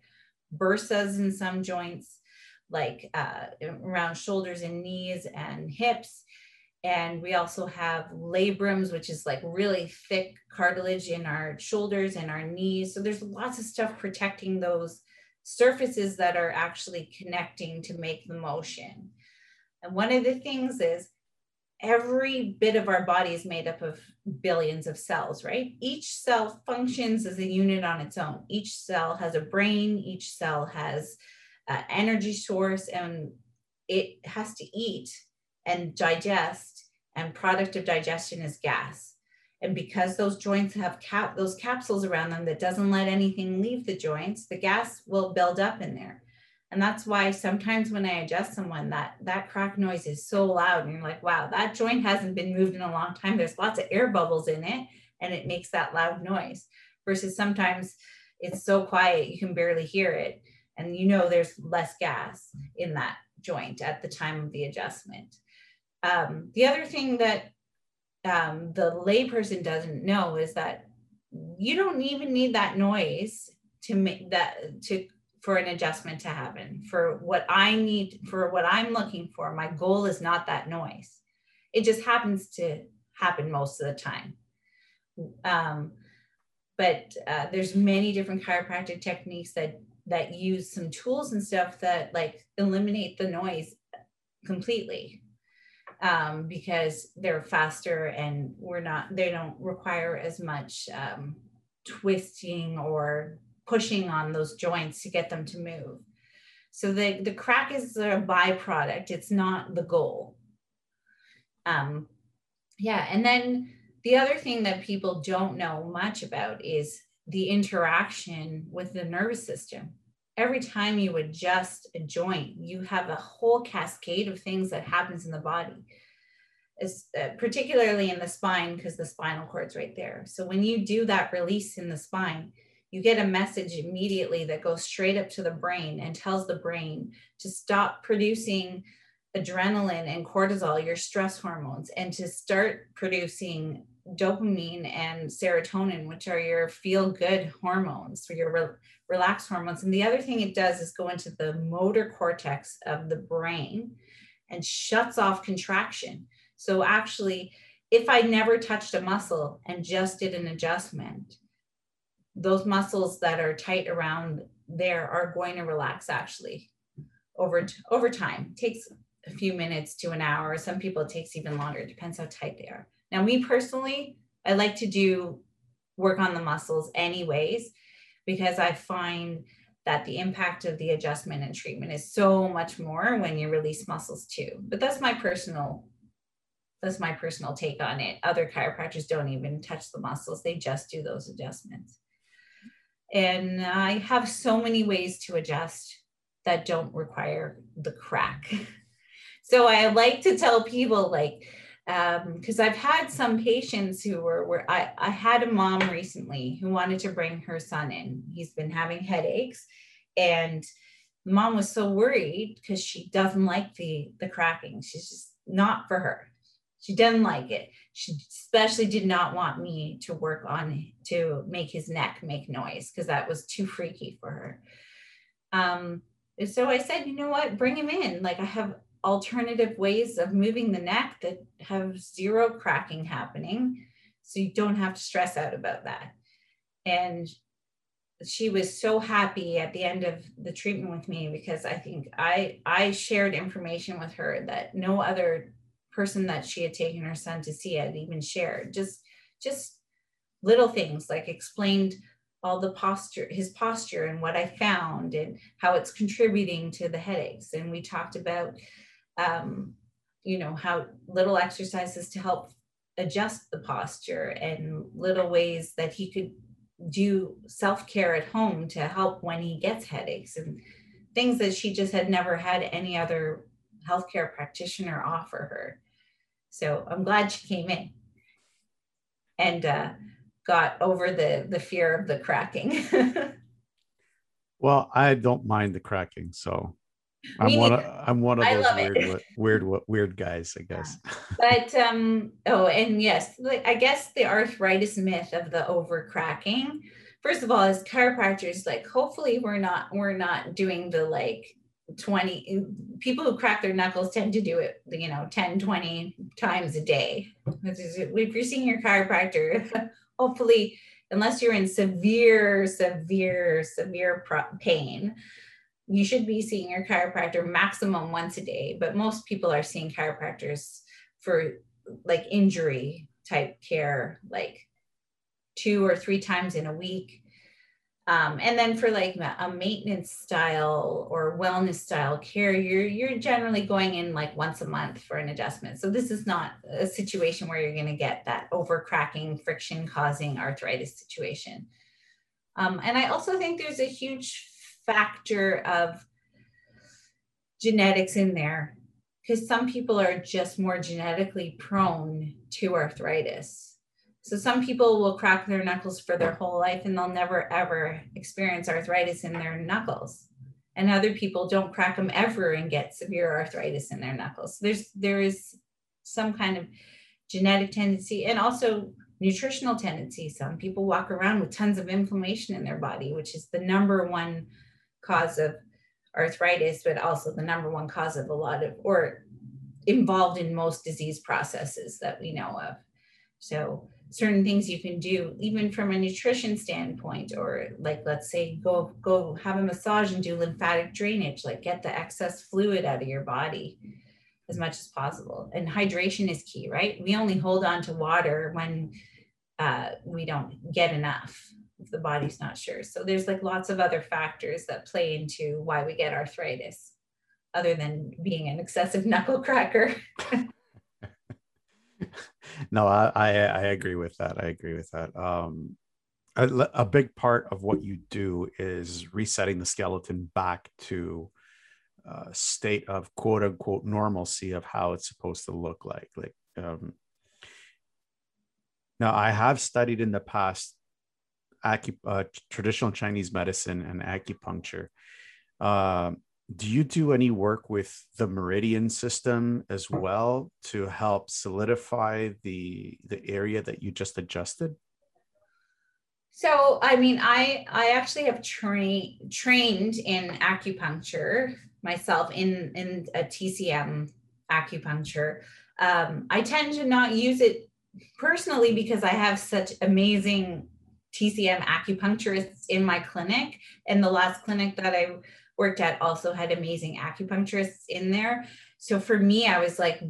bursas in some joints, like uh, around shoulders and knees and hips. And we also have labrums, which is like really thick cartilage in our shoulders and our knees. So there's lots of stuff protecting those surfaces that are actually connecting to make the motion. And one of the things is every bit of our body is made up of billions of cells, right? Each cell functions as a unit on its own. Each cell has a brain, each cell has an energy source, and it has to eat and digest, and product of digestion is gas. And because those joints have cap those capsules around them that doesn't let anything leave the joints, the gas will build up in there. And that's why sometimes when I adjust someone, that that crack noise is so loud, and you're like, wow, that joint hasn't been moved in a long time. There's lots of air bubbles in it, and it makes that loud noise. Versus sometimes it's so quiet you can barely hear it, and you know there's less gas in that joint at the time of the adjustment. Um, the other thing that um, the layperson doesn't know is that you don't even need that noise to make that to for an adjustment to happen. For what i need for what i'm looking for my goal is not that noise. It just happens to happen most of the time. Um, but uh, there's many different chiropractic techniques that that use some tools and stuff that like eliminate the noise completely um, because they're faster and we're not they don't require as much um, twisting or pushing on those joints to get them to move. So the, the crack is a byproduct. It's not the goal. Um, yeah and then the other thing that people don't know much about is the interaction with the nervous system every time you adjust a joint, you have a whole cascade of things that happens in the body, is uh, particularly in the spine because the spinal cord's right there. So when you do that release in the spine, you get a message immediately that goes straight up to the brain and tells the brain to stop producing adrenaline and cortisol, your stress hormones, and to start producing dopamine and serotonin, which are your feel good hormones, for your re- relaxed hormones. And the other thing it does is go into the motor cortex of the brain and shuts off contraction. So, actually, if I never touched a muscle and just did an adjustment, those muscles that are tight around there are going to relax actually over over time. It takes a few minutes to an hour. Some people it takes even longer. It depends how tight they are. Now, me personally, I like to do work on the muscles anyways, because I find that the impact of the adjustment and treatment is so much more when you release muscles too. But that's my personal that's my personal take on it. Other chiropractors don't even touch the muscles. They just do those adjustments. And I have so many ways to adjust that don't require the crack. so I like to tell people like because um, I've had some patients who were where I, I had a mom recently who wanted to bring her son in. He's been having headaches, and mom was so worried because she doesn't like the the cracking. She's just not for her. She doesn't like it. She especially did not want me to work on to make his neck make noise because that was too freaky for her. Um, so I said, you know what, bring him in. Like I have alternative ways of moving the neck that have zero cracking happening. So you don't have to stress out about that. And she was so happy at the end of the treatment with me because I think I I shared information with her that no other person that she had taken her son to see had even shared. Just just little things like explained all the posture, his posture and what I found and how it's contributing to the headaches. And we talked about um, you know, how little exercises to help adjust the posture and little ways that he could do self care at home to help when he gets headaches and things that she just had never had any other healthcare practitioner offer her. So I'm glad she came in and uh, got over the the fear of the cracking. well, I don't mind the cracking, so I'm one. Of, I'm one of those weird, weird, weird guys, I guess. But um, oh, and yes, I guess the arthritis myth of the over cracking. First of all, as chiropractors, like hopefully we're not we're not doing the like 20 people who crack their knuckles tend to do it you know 10 20 times a day if you're seeing your chiropractor hopefully unless you're in severe severe severe pain you should be seeing your chiropractor maximum once a day, but most people are seeing chiropractors for like injury type care, like two or three times in a week. Um, and then for like a maintenance style or wellness style care, you're you're generally going in like once a month for an adjustment. So this is not a situation where you're going to get that overcracking, friction causing arthritis situation. Um, and I also think there's a huge factor of genetics in there because some people are just more genetically prone to arthritis. So some people will crack their knuckles for their whole life and they'll never ever experience arthritis in their knuckles. And other people don't crack them ever and get severe arthritis in their knuckles. So there's there is some kind of genetic tendency and also nutritional tendency. Some people walk around with tons of inflammation in their body, which is the number one cause of arthritis, but also the number one cause of a lot of, or involved in most disease processes that we know of. So certain things you can do even from a nutrition standpoint or like let's say go go have a massage and do lymphatic drainage like get the excess fluid out of your body as much as possible. And hydration is key right? We only hold on to water when uh, we don't get enough if the body's not sure. So there's like lots of other factors that play into why we get arthritis, other than being an excessive knuckle cracker. no, I, I, I agree with that. I agree with that. Um, a, a big part of what you do is resetting the skeleton back to a uh, state of quote unquote normalcy of how it's supposed to look like. Like, um, now I have studied in the past acu- uh, traditional Chinese medicine and acupuncture. Uh, do you do any work with the meridian system as well to help solidify the the area that you just adjusted? So, I mean, I I actually have trained trained in acupuncture myself in in a TCM acupuncture. Um, I tend to not use it personally because I have such amazing TCM acupuncturists in my clinic. And the last clinic that I worked at also had amazing acupuncturists in there. So for me, I was like,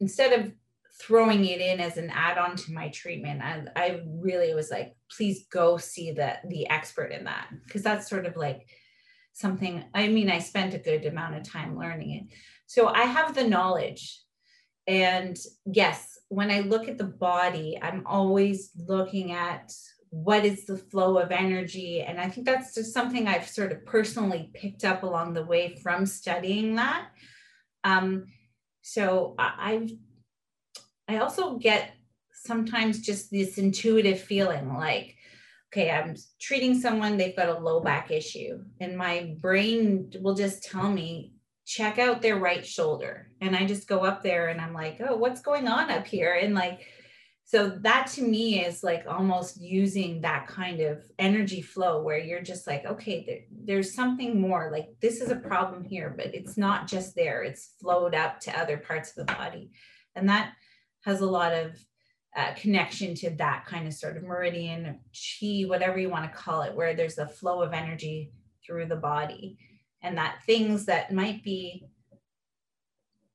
instead of throwing it in as an add-on to my treatment, I, I really was like, please go see the the expert in that. Because that's sort of like something, I mean, I spent a good amount of time learning it. So I have the knowledge. And yes, when I look at the body, I'm always looking at what is the flow of energy and i think that's just something i've sort of personally picked up along the way from studying that um, so i've i also get sometimes just this intuitive feeling like okay i'm treating someone they've got a low back issue and my brain will just tell me check out their right shoulder. And I just go up there and I'm like, oh, what's going on up here? And like, so that to me is like almost using that kind of energy flow where you're just like okay there, there's something more like this is a problem here but it's not just there it's flowed up to other parts of the body. And that has a lot of uh, connection to that kind of sort of meridian chi whatever you want to call it where there's a flow of energy through the body. And that things that might be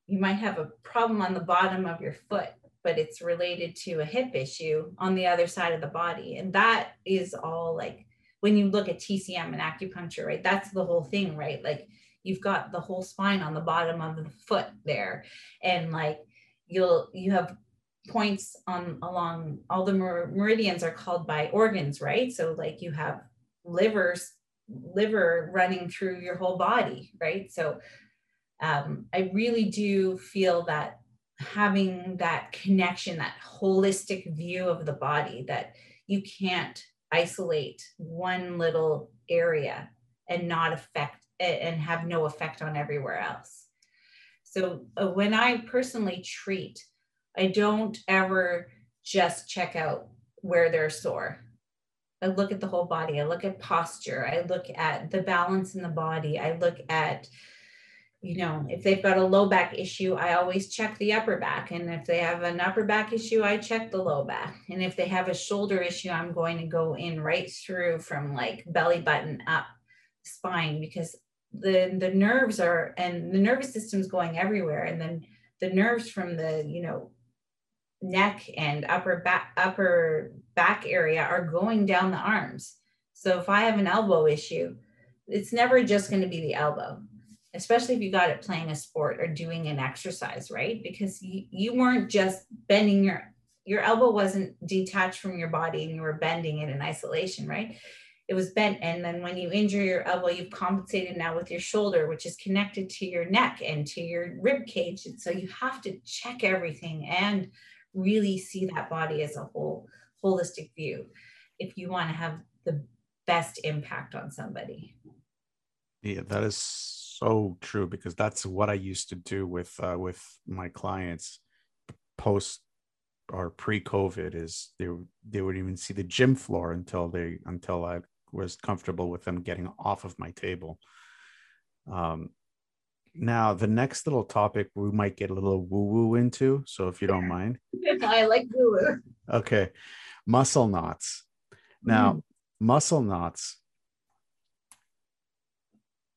you might have a problem on the bottom of your foot but it's related to a hip issue on the other side of the body. And that is all like when you look at TCM and acupuncture, right? That's the whole thing, right? Like you've got the whole spine on the bottom of the foot there. And like you'll, you have points on along all the meridians are called by organs, right? So like you have livers, liver running through your whole body, right? So um, I really do feel that having that connection, that holistic view of the body that you can't isolate one little area and not affect and have no effect on everywhere else. So uh, when I personally treat, I don't ever just check out where they're sore. I look at the whole body. I look at posture. I look at the balance in the body. I look at you know, if they've got a low back issue, I always check the upper back. And if they have an upper back issue, I check the low back. And if they have a shoulder issue, I'm going to go in right through from like belly button up spine because the the nerves are and the nervous system's going everywhere. And then the nerves from the, you know, neck and upper back upper back area are going down the arms. So if I have an elbow issue, it's never just going to be the elbow especially if you got it playing a sport or doing an exercise, right? Because you, you weren't just bending your your elbow wasn't detached from your body and you were bending it in isolation, right? It was bent. And then when you injure your elbow, you've compensated now with your shoulder, which is connected to your neck and to your rib cage. And so you have to check everything and really see that body as a whole holistic view if you want to have the best impact on somebody. Yeah, that is so true because that's what I used to do with uh, with my clients post or pre-COVID is they they would even see the gym floor until they until I was comfortable with them getting off of my table. Um, now the next little topic we might get a little woo woo into, so if you don't mind, I like woo woo. Okay, muscle knots. Now, mm. muscle knots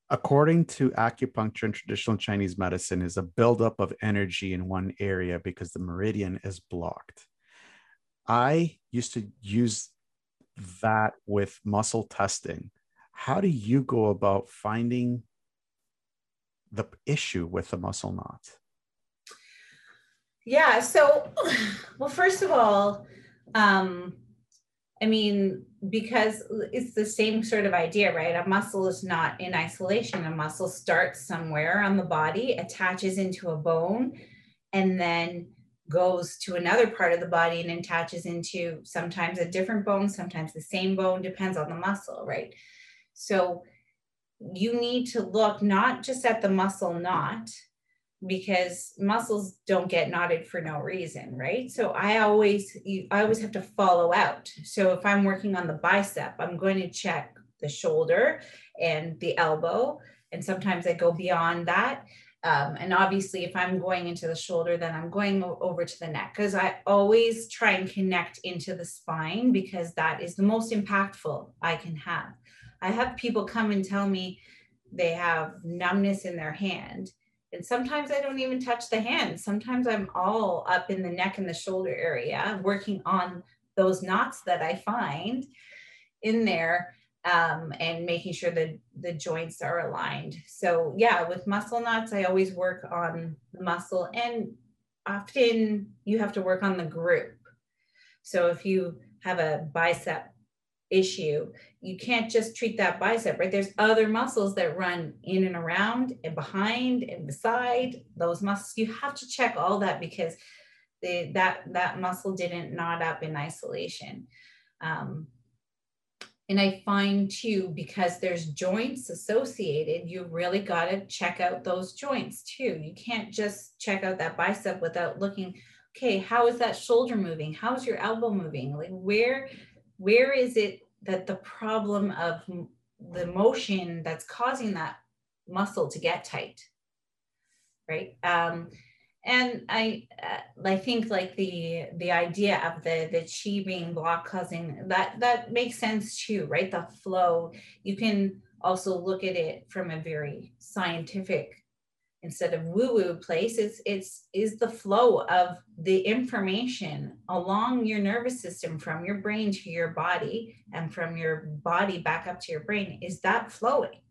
according to acupuncture and traditional Chinese medicine, is a buildup of energy in one area because the meridian is blocked. I used to use that with muscle testing. How do you go about finding the issue with the muscle knot? Yeah, so, well, first of all, um, I mean, because it's the same sort of idea, right? A muscle is not in isolation. A muscle starts somewhere on the body, attaches into a bone, and then goes to another part of the body and attaches into sometimes a different bone, sometimes the same bone, depends on the muscle, right? So you need to look not just at the muscle knot, because muscles don't get knotted for no reason right? So i always i always have to follow out. So if i'm working on the bicep i'm going to check the shoulder and the elbow and sometimes i go beyond that. Um, and obviously if i'm going into the shoulder then i'm going over to the neck because i always try and connect into the spine because that is the most impactful i can have. I have people come and tell me they have numbness in their hand and sometimes I don't even touch the hand. Sometimes I'm all up in the neck and the shoulder area working on those knots that I find in there um, and making sure that the joints are aligned. So, yeah, with muscle knots, I always work on the muscle, and often you have to work on the group. So, if you have a bicep issue. You can't just treat that bicep, right? There's other muscles that run in and around and behind and beside those muscles. You have to check all that because the, that that muscle didn't knot up in isolation. Um, and I find too, because there's joints associated, you really got to check out those joints too. You can't just check out that bicep without looking, okay, how is that shoulder moving? How's your elbow moving? Like where, where is it that the problem of the motion that's causing that muscle to get tight? Right. Um, and I uh, I think like the the idea of the the chi being block causing that that makes sense too, right? The flow. You can also look at it from a very scientific instead of woo woo place. It's it's is the flow of the information along your nervous system from your brain to your body and from your body back up to your brain. Is that flowing?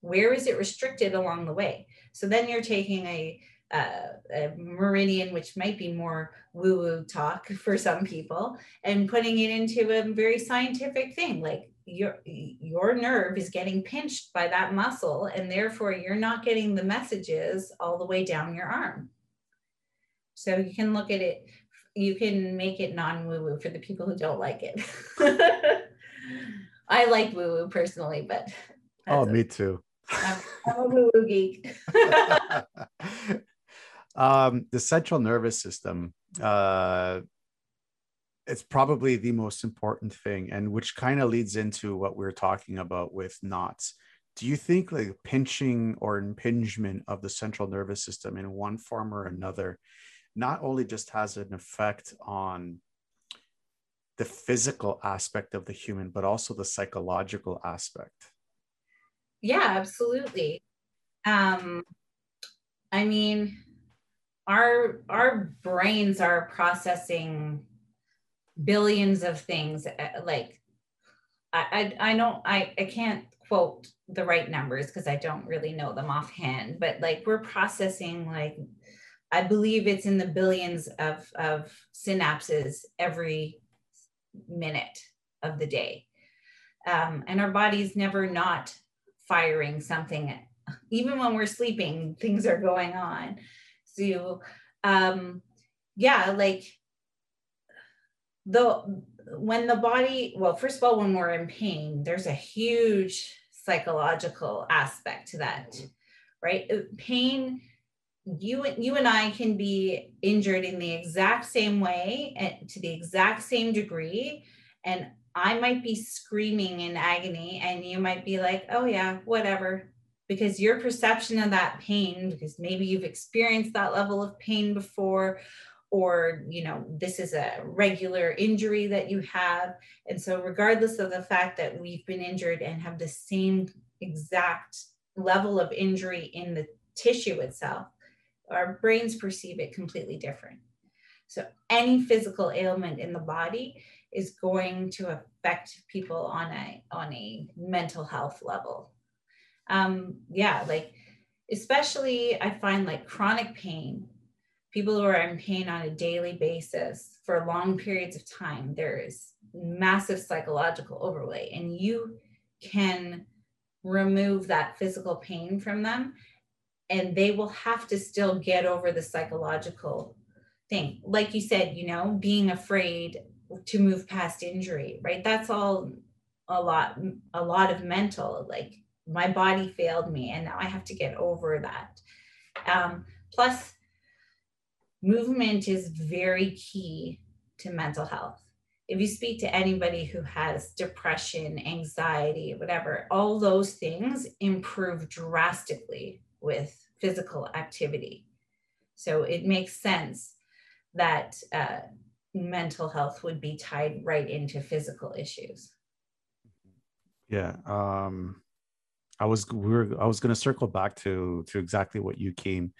Where is it restricted along the way? So then you're taking a uh, a meridian, which might be more woo woo talk for some people, and putting it into a very scientific thing like your your nerve is getting pinched by that muscle and therefore you're not getting the messages all the way down your arm. So you can look at it you can make it non woo woo for the people who don't like it. I like woo woo personally but oh me too. I'm, I'm a woo woo geek. Um, the central nervous system uh, it's probably the most important thing and which kind of leads into what we are talking about with knots. Do you think like pinching or impingement of the central nervous system in one form or another not only just has an effect on the physical aspect of the human but also the psychological aspect? Yeah absolutely. Um i mean our our brains are processing billions of things uh, like I, I, I don't I, I can't quote the right numbers because I don't really know them offhand, but like we're processing like I believe it's in the billions of, of synapses every minute of the day. Um, and our body's never not firing something. Even when we're sleeping, things are going on. So um, yeah, like the when the body well first of all when we're in pain there's a huge psychological aspect to that right? Uh, pain you and you and I can be injured in the exact same way and to the exact same degree. And I might be screaming in agony and you might be like oh yeah whatever. Because your perception of that pain because maybe you've experienced that level of pain before or you know this is a regular injury that you have. And so regardless of the fact that we've been injured and have the same exact level of injury in the tissue itself our brains perceive it completely different. So any physical ailment in the body is going to affect people on a on a mental health level. Um yeah like especially i find like chronic pain people who are in pain on a daily basis for long periods of time, there is massive psychological overlay, and you can remove that physical pain from them, and they will have to still get over the psychological thing. Like you said, you know, being afraid to move past injury, right? That's all a lot, a lot of mental, like my body failed me, and now I have to get over that. Um, plus, movement is very key to mental health. If you speak to anybody who has depression, anxiety, whatever, all those things improve drastically with physical activity. So it makes sense that uh, mental health would be tied right into physical issues. Yeah. Um, I was we were I was going to circle back to to exactly what you came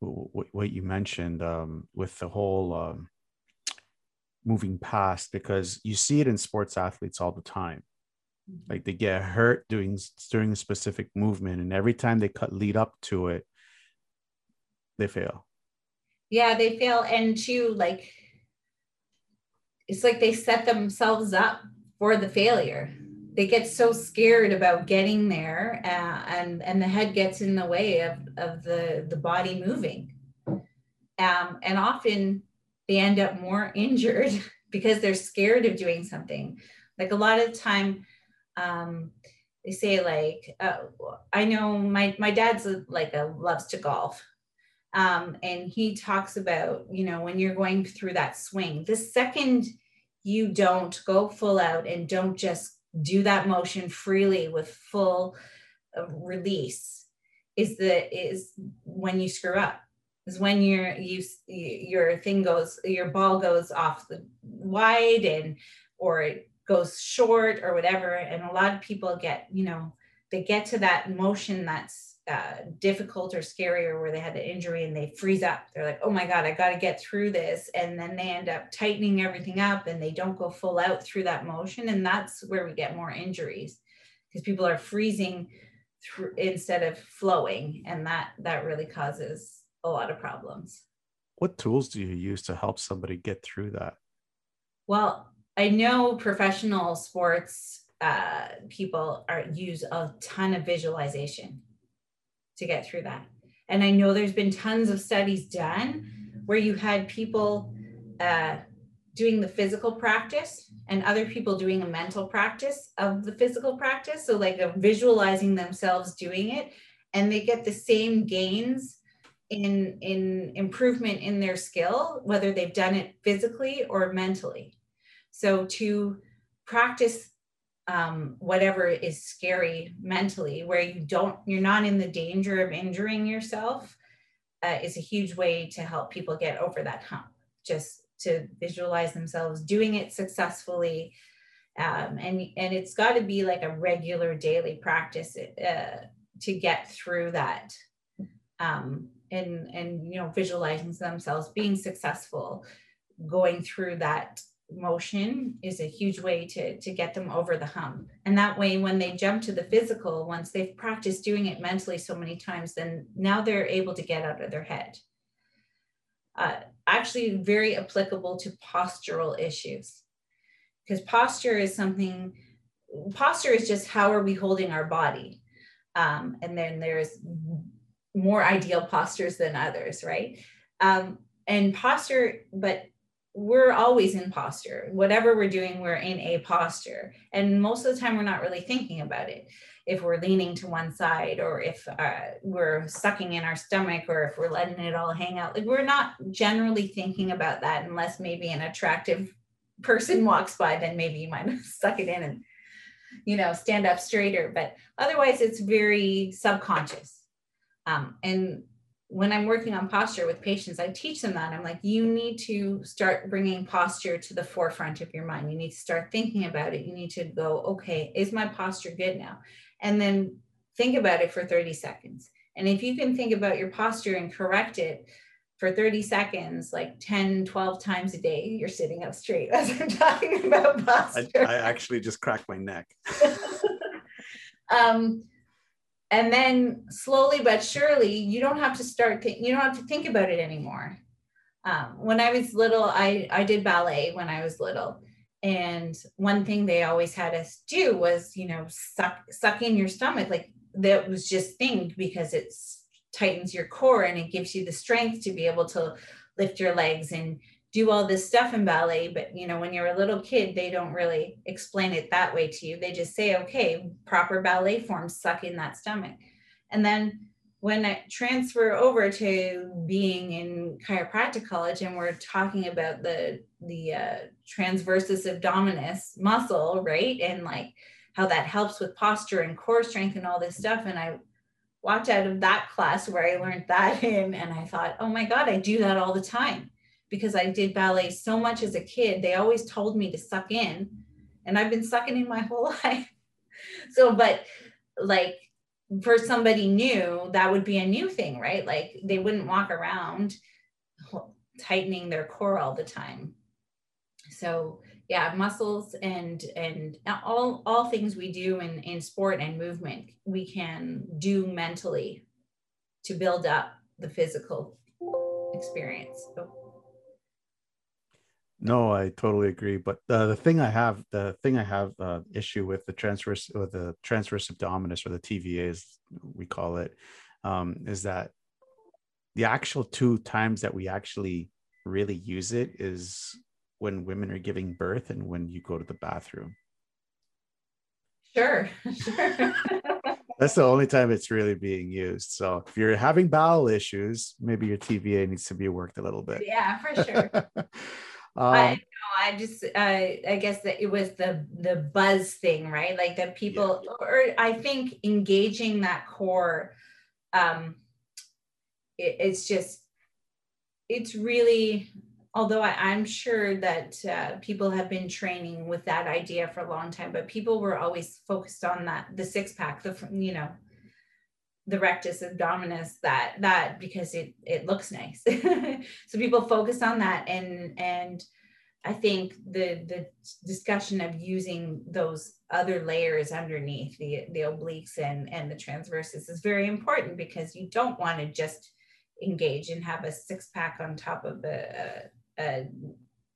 what, what you mentioned um, with the whole um, moving past because you see it in sports athletes all the time. Mm-hmm. like they get hurt doing during a specific movement and every time they cut lead up to it they fail. Yeah they fail and too like it's like they set themselves up for the failure they get so scared about getting there uh, and and the head gets in the way of of the the body moving. Um, and often they end up more injured because they're scared of doing something. Like a lot of the time, um, they say like, uh, I know my my dad's a, like a loves to golf, um, and he talks about you know when you're going through that swing, the second you don't go full out and don't just do that motion freely with full uh, release is the is when you screw up is when your you your thing goes your ball goes off the wide and or it goes short or whatever. And a lot of people get you know they get to that motion that's uh, difficult or scary or where they had an injury and they freeze up. They're like oh my god i got to get through this. And then they end up tightening everything up and they don't go full out through that motion. And that's where we get more injuries because people are freezing through instead of flowing. And that that really causes a lot of problems. What tools do you use to help somebody get through that? Well i know professional sports uh, people are use a ton of visualization to get through that and i know there's been tons of studies done where you had people uh, doing the physical practice and other people doing a mental practice of the physical practice. So, like visualizing themselves doing it, and they get the same gains in in improvement in their skill, whether they've done it physically or mentally. So, to practice um, whatever is scary mentally, where you don't, you're not in the danger of injuring yourself, uh, is a huge way to help people get over that hump. Just to visualize themselves doing it successfully um, and and it's got to be like a regular daily practice uh, to get through that um, and and you know visualizing themselves being successful going through that motion is a huge way to to get them over the hump. And that way when they jump to the physical once they've practiced doing it mentally so many times then now they're able to get out of their head. Uh, actually very applicable to postural issues. Because posture is something posture is just how are we holding our body? Um, and then there's more ideal postures than others right? Um, and posture but we're always in posture whatever we're doing we're in a posture and most of the time we're not really thinking about it if we're leaning to one side or if uh, we're sucking in our stomach or if we're letting it all hang out. Like we're not generally thinking about that unless maybe an attractive person walks by, then maybe you might suck it in and, you know, stand up straighter. But otherwise, it's very subconscious. Um, and when I'm working on posture with patients, I teach them that. I'm like, you need to start bringing posture to the forefront of your mind. You need to start thinking about it. You need to go, okay, is my posture good now? and then think about it for 30 seconds. And if you can think about your posture and correct it for 30 seconds, like 10, 12 times a day, you're sitting up straight as I'm talking about posture. I, I actually just cracked my neck. um, and then slowly but surely, you don't have to start, th- you don't have to think about it anymore. Um, when I was little, I, I did ballet when I was little and one thing they always had us do was you know suck suck in your stomach like that was just thing because it tightens your core and it gives you the strength to be able to lift your legs and do all this stuff in ballet but you know when you're a little kid they don't really explain it that way to you. They just say okay proper ballet form suck in that stomach. And then when I transfer over to being in chiropractic college and we're talking about the the uh, transversus abdominis muscle, right, and like how that helps with posture and core strength and all this stuff, and I walked out of that class where I learned that in, and I thought, oh my god, I do that all the time because I did ballet so much as a kid. They always told me to suck in, and I've been sucking in my whole life. So, but like for somebody new, that would be a new thing, right? Like they wouldn't walk around tightening their core all the time. So yeah, muscles and and all all things we do in in sport and movement, we can do mentally to build up the physical experience. So, no, I totally agree. But uh, the thing I have, the thing I have uh, issue with the transverse or the transverse abdominis or the TVA, as we call it, um, is that the actual two times that we actually really use it is when women are giving birth and when you go to the bathroom. Sure, sure. That's the only time it's really being used. So if you're having bowel issues, maybe your TVA needs to be worked a little bit. Yeah, for sure. um, I, know, I just, uh, I guess that it was the the buzz thing, right? Like that people, yeah. or I think engaging that core, um, it, it's just, it's really although I, am sure that uh, people have been training with that idea for a long time, but people were always focused on that the six pack, the you know, the rectus abdominis, that that because it it looks nice. so people focus on that, and and I think the the discussion of using those other layers underneath the the obliques and and the transversus is very important because you don't want to just engage and have a six pack on top of a, a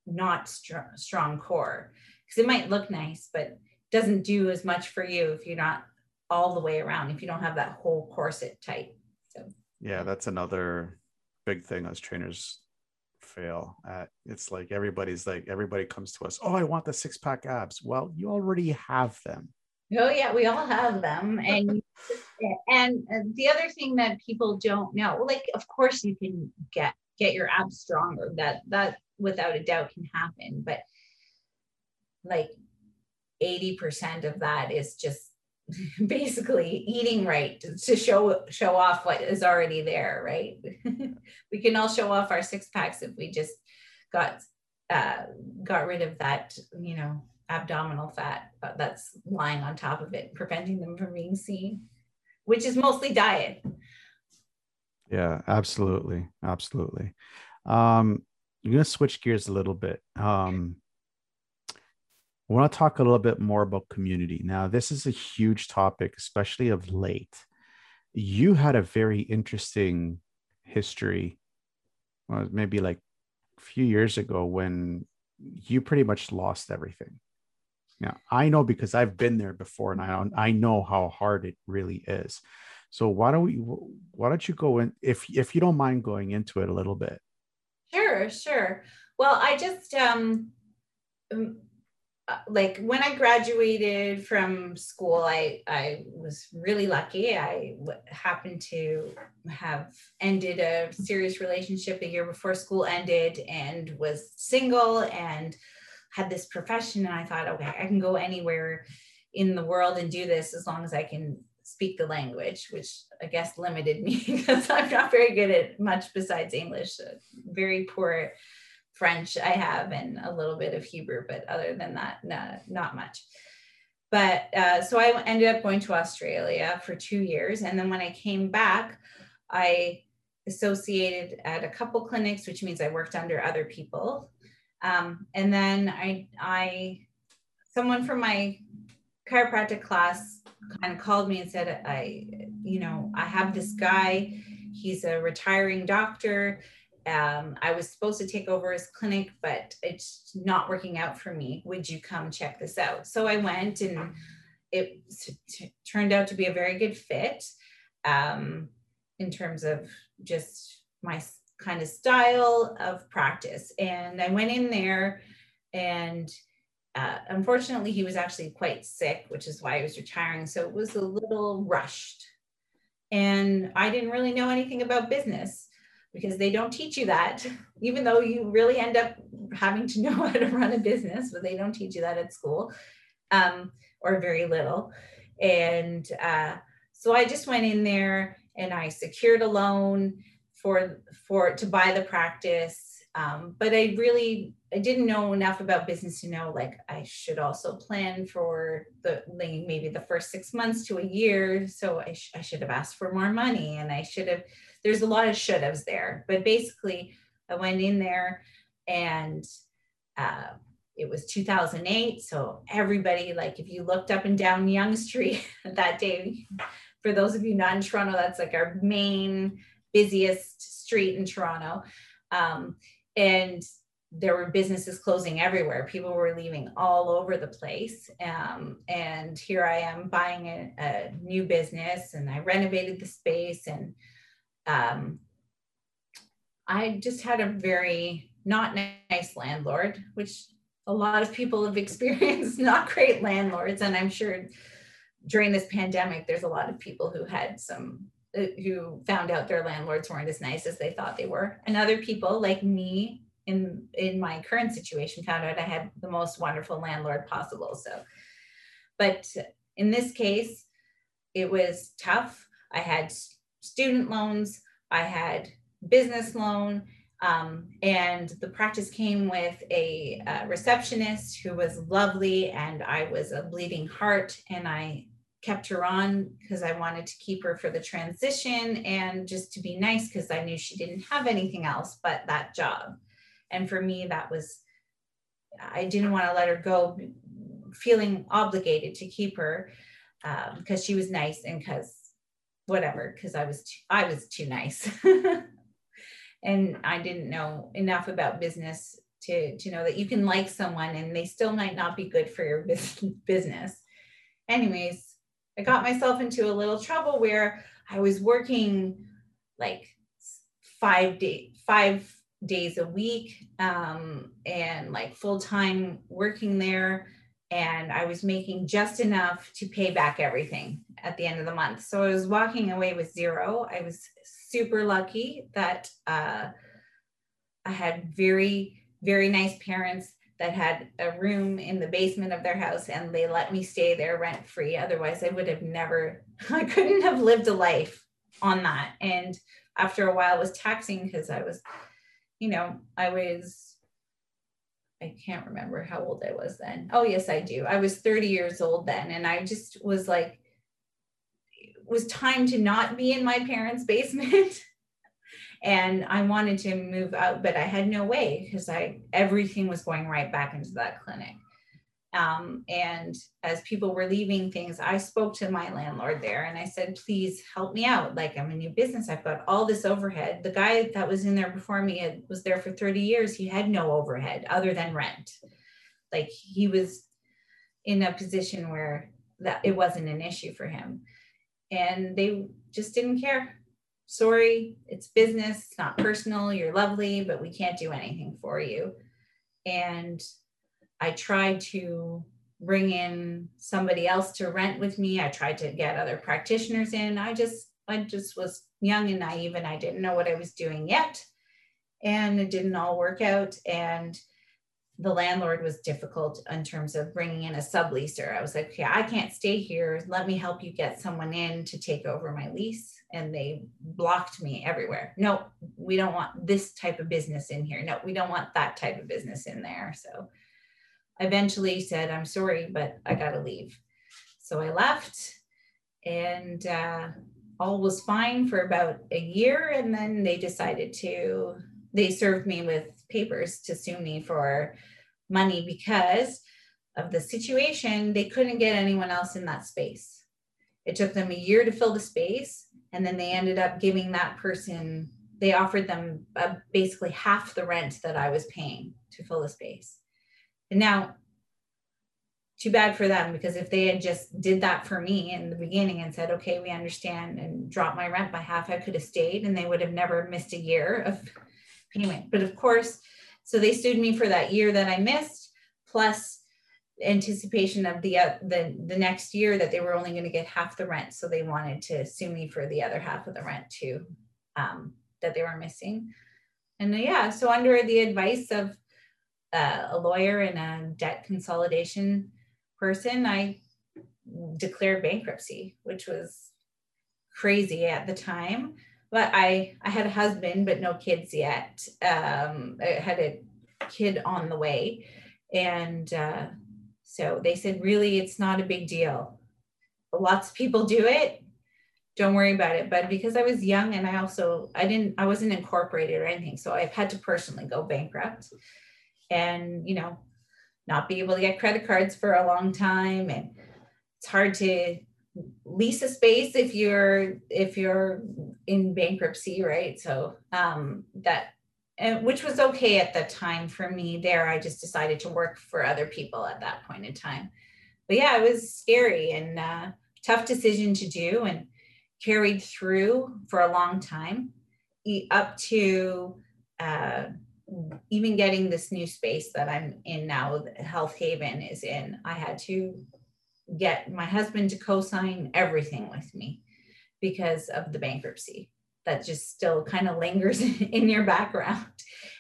not str- strong core because it might look nice but doesn't do as much for you if you're not all the way around if you don't have that whole corset tight so yeah that's another big thing as trainers fail at it's like everybody's like everybody comes to us oh i want the six pack abs well you already have them oh yeah we all have them and and uh, the other thing that people don't know like of course you can get get your abs stronger. That that without a doubt can happen. But like 80% of that is just basically eating right to show show off what is already there, right? we can all show off our six packs if we just got uh, got rid of that, you know, abdominal fat that's lying on top of it, preventing them from being seen, which is mostly diet. Yeah, absolutely. Absolutely. Um, I'm going to switch gears a little bit. Um, I want to talk a little bit more about community. Now, this is a huge topic, especially of late. You had a very interesting history, well, maybe like a few years ago when you pretty much lost everything. Now, I know because I've been there before and I, I know how hard it really is. So why don't we why don't you go in if if you don't mind going into it a little bit? Sure, sure. Well, I just um, uh, like when I graduated from school, I I was really lucky. I w- happened to have ended a serious relationship a year before school ended, and was single and had this profession. And I thought, okay, I can go anywhere in the world and do this as long as I can speak the language, which I guess limited me because I'm not very good at much besides English. Uh, very poor French I have and a little bit of Hebrew, but other than that, no, not much. But uh, so I ended up going to Australia for two years. And then when I came back, I associated at a couple clinics, which means I worked under other people. Um, and then I, I, someone from my chiropractic class kind of called me and said, I, you know, I have this guy, he's a retiring doctor. Um, I was supposed to take over his clinic, but it's not working out for me. Would you come check this out? So I went and it turned out to be a very good fit um, in terms of just my kind of style of practice. And I went in there and uh, unfortunately, he was actually quite sick, which is why he was retiring. So it was a little rushed. And I didn't really know anything about business because they don't teach you that, even though you really end up having to know how to run a business, but they don't teach you that at school um, or very little. And uh, so I just went in there and I secured a loan for for to buy the practice um, but I really I didn't know enough about business to know like I should also plan for the like maybe the first six months to a year. So I, sh- I should have asked for more money and I should have. There's a lot of should haves there, but basically I went in there and uh, it was 2008. So everybody like if you looked up and down Yonge Street that day, for those of you not in Toronto, that's like our main busiest street in Toronto. Um, and there were businesses closing everywhere. People were leaving all over the place. Um, and here I am buying a, a, new business and I renovated the space. And um, I just had a very not nice landlord, which a lot of people have experienced, not great landlords. And I'm sure during this pandemic, there's a lot of people who had some uh, who found out their landlords weren't as nice as they thought they were, and other people like me in in my current situation found out I had the most wonderful landlord possible. So, but in this case, it was tough. I had student loans, I had business loan, um, and the practice came with a, a receptionist who was lovely, and I was a bleeding heart, and I kept her on because I wanted to keep her for the transition and just to be nice because I knew she didn't have anything else but that job. And for me, that was, I didn't want to let her go feeling obligated to keep her because um, she was nice and because whatever, because I was too, I was too nice. and I didn't know enough about business to, to know that you can like someone and they still might not be good for your business. Anyways, I got myself into a little trouble where I was working like five day five days a week um, and like full time working there. And I was making just enough to pay back everything at the end of the month. So I was walking away with zero. I was super lucky that uh, I had very, very nice parents that had a room in the basement of their house and they let me stay there rent free. Otherwise, I would have never, I couldn't have lived a life on that. And after a while, it was taxing because I was you know, I was, I can't remember how old I was then. Oh, yes, I do. I was 30 years old then. And I just was like, it was time to not be in my parents' basement. and I wanted to move out, but I had no way because I everything was going right back into that clinic. Um, and as people were leaving things, I spoke to my landlord there and I said, please help me out. Like, I'm a new business. I've got all this overhead. The guy that was in there before me was there for 30 years. He had no overhead other than rent. Like, he was in a position where that it wasn't an issue for him. And they just didn't care. Sorry, it's business, it's not personal. You're lovely, but we can't do anything for you. And I tried to bring in somebody else to rent with me. I tried to get other practitioners in. I just I just was young and naive and I didn't know what I was doing yet. And it didn't all work out and the landlord was difficult in terms of bringing in a subleaser. I was like, okay, I can't stay here. Let me help you get someone in to take over my lease. And they blocked me everywhere. No, we don't want this type of business in here. No, we don't want that type of business in there. So eventually said, I'm sorry, but I got to leave. So I left and uh, all was fine for about a year. And then they decided to, they served me with papers to sue me for money because of the situation. They couldn't get anyone else in that space. It took them a year to fill the space. And then they ended up giving that person, they offered them uh, basically half the rent that I was paying to fill the space. Now, too bad for them because if they had just did that for me in the beginning and said, okay, we understand and dropped my rent by half, I could have stayed and they would have never missed a year of payment. But of course, so they sued me for that year that I missed, plus anticipation of the uh, the the next year that they were only going to get half the rent. So they wanted to sue me for the other half of the rent too, um, that they were missing. And uh, yeah, so under the advice of uh, a lawyer and a debt consolidation person, I declared bankruptcy, which was crazy at the time. But I, I had a husband, but no kids yet. Um, I had a kid on the way. And uh, so they said, really, it's not a big deal. Lots of people do it. Don't worry about it. But because I was young and I also, I didn't, I wasn't incorporated or anything. So I've had to personally go bankrupt and you know not be able to get credit cards for a long time. And it's hard to lease a space if you're if you're in bankruptcy right? So um that and which was okay at the time for me there. I just decided to work for other people at that point in time. But yeah it was scary and uh, tough decision to do and carried through for a long time up to uh, even getting this new space that I'm in now, Health Haven is in, I had to get my husband to co-sign everything with me because of the bankruptcy that just still kind of lingers in your background.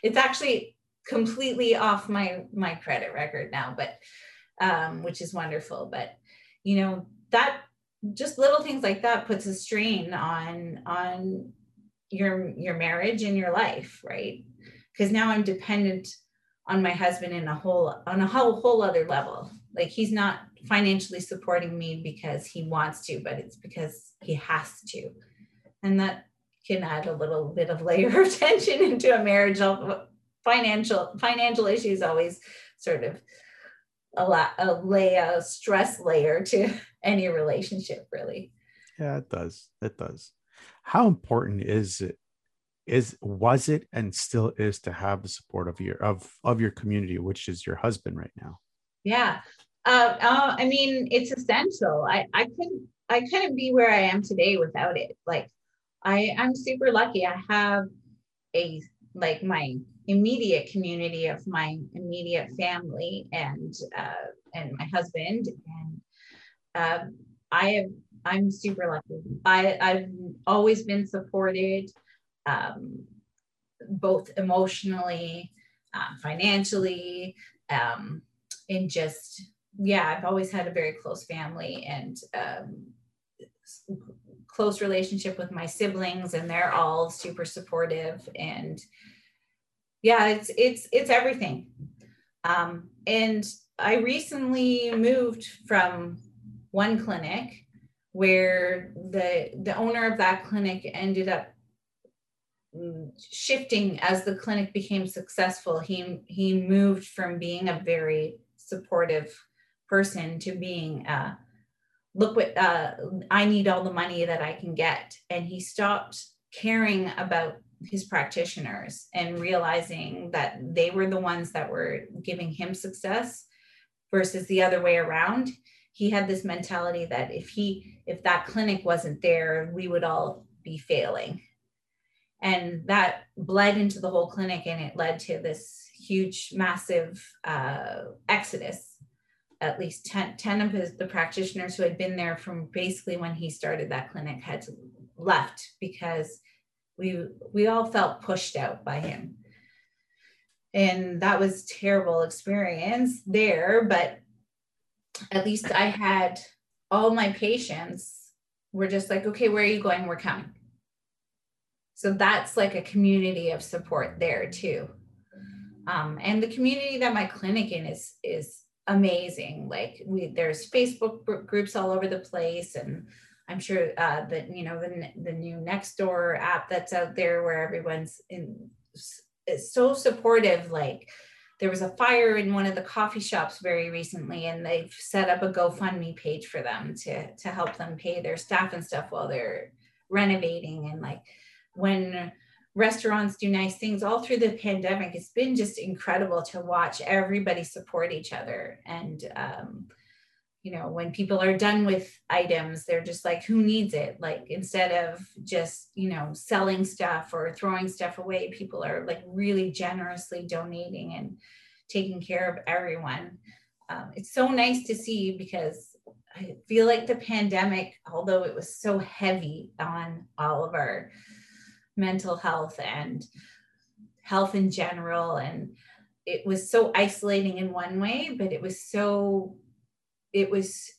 It's actually completely off my my credit record now, but um, which is wonderful. But you know that just little things like that puts a strain on on your your marriage and your life, right? Because now I'm dependent on my husband in a whole on a whole whole other level. Like he's not financially supporting me because he wants to, but it's because he has to. And that can add a little bit of layer of tension into a marriage. Financial financial issues always sort of a lot a lay a stress layer to any relationship, really. Yeah, it does. It does. How important is it? Is was it and still is to have the support of your of of your community, which is your husband right now? Yeah, uh, uh, I mean, it's essential. I I couldn't I couldn't be where I am today without it. Like I, I'm super lucky. I have a like my immediate community of my immediate family and uh, and my husband and um, I have I'm super lucky. I I've always been supported, um, both emotionally, uh, financially, um, and just yeah. I've always had a very close family and um, close relationship with my siblings and they're all super supportive and yeah it's it's it's everything um, and i recently moved from one clinic where the the owner of that clinic ended up shifting as the clinic became successful he he moved from being a very supportive person to being a look what uh, I need all the money that I can get. And he stopped caring about his practitioners and realizing that they were the ones that were giving him success versus the other way around. He had this mentality that if he if that clinic wasn't there, we would all be failing. And that bled into the whole clinic and it led to this huge, massive uh, exodus. At least 10, 10 of his the practitioners who had been there from basically when he started that clinic had left because we we all felt pushed out by him. And that was terrible experience there but at least i had all my patients were just like okay where are you going? We're coming so that's like a community of support there too um, and the community that my clinic in is is amazing. Like we, there's Facebook groups all over the place, and I'm sure uh, that you know the the new Nextdoor app that's out there where everyone's in is so supportive. Like there was a fire in one of the coffee shops very recently, and they've set up a GoFundMe page for them to to help them pay their staff and stuff while they're renovating. And like when restaurants do nice things all through the pandemic it's been just incredible to watch everybody support each other. And um, you know when people are done with items they're just like who needs it? Like instead of just you know selling stuff or throwing stuff away people are like really generously donating and taking care of everyone. Um, it's so nice to see because i feel like the pandemic although it was so heavy on all of our mental health and health in general. And it was so isolating in one way but it was so it was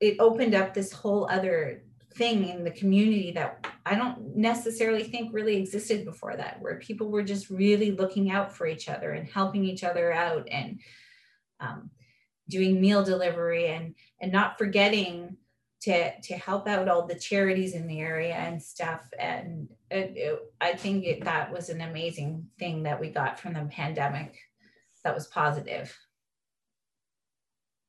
it opened up this whole other thing in the community that I don't necessarily think really existed before that, where people were just really looking out for each other and helping each other out and um, doing meal delivery and and not forgetting to to help out all the charities in the area and stuff. And it, it, i think it, that was an amazing thing that we got from the pandemic that was positive.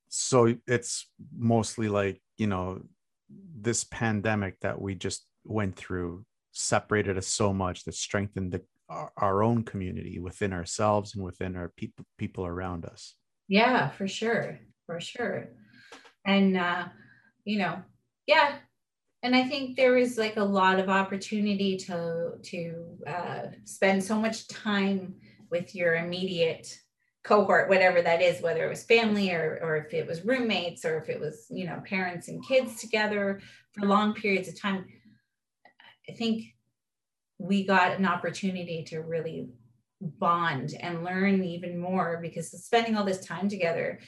So it's mostly like you know this pandemic that we just went through separated us so much that strengthened the, our, our own community within ourselves and within our people people around us. Yeah for sure for sure. And uh you know, yeah. And I think there is like a lot of opportunity to to uh, spend so much time with your immediate cohort whatever that is whether it was family or or if it was roommates or if it was you know parents and kids together for long periods of time i think we got an opportunity to really bond and learn even more because spending all this time together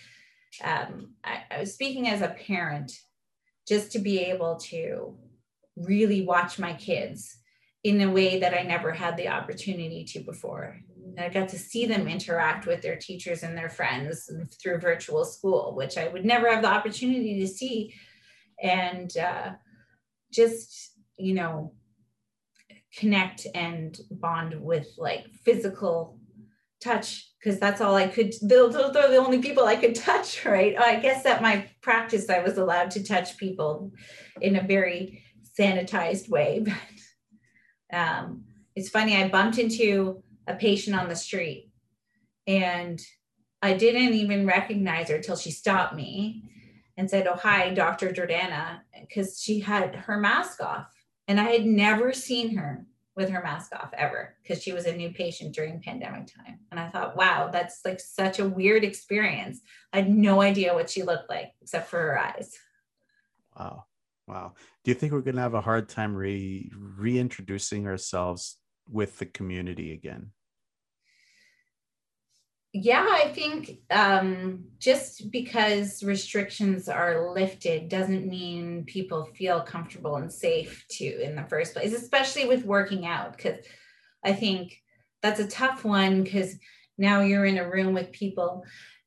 um, I, I was speaking as a parent just to be able to really watch my kids in a way that I never had the opportunity to before. And I got to see them interact with their teachers and their friends through virtual school, which I would never have the opportunity to see. And uh, just, you know, connect and bond with like physical touch because that's all I could. Those are the only people I could touch, right? I guess at my practice, I was allowed to touch people in a very sanitized way. But um, it's funny, I bumped into a patient on the street and I didn't even recognize her till she stopped me and said, Oh, hi, Dr. Jordanna, because she had her mask off. And I had never seen her with her mask off ever because she was a new patient during pandemic time. And I thought, wow, that's like such a weird experience. I had no idea what she looked like except for her eyes. Wow. Wow. Do you think we're going to have a hard time re reintroducing ourselves with the community again? Yeah, I think um, just because restrictions are lifted doesn't mean people feel comfortable and safe to in the first place, especially with working out. Because I think that's a tough one because now you're in a room with people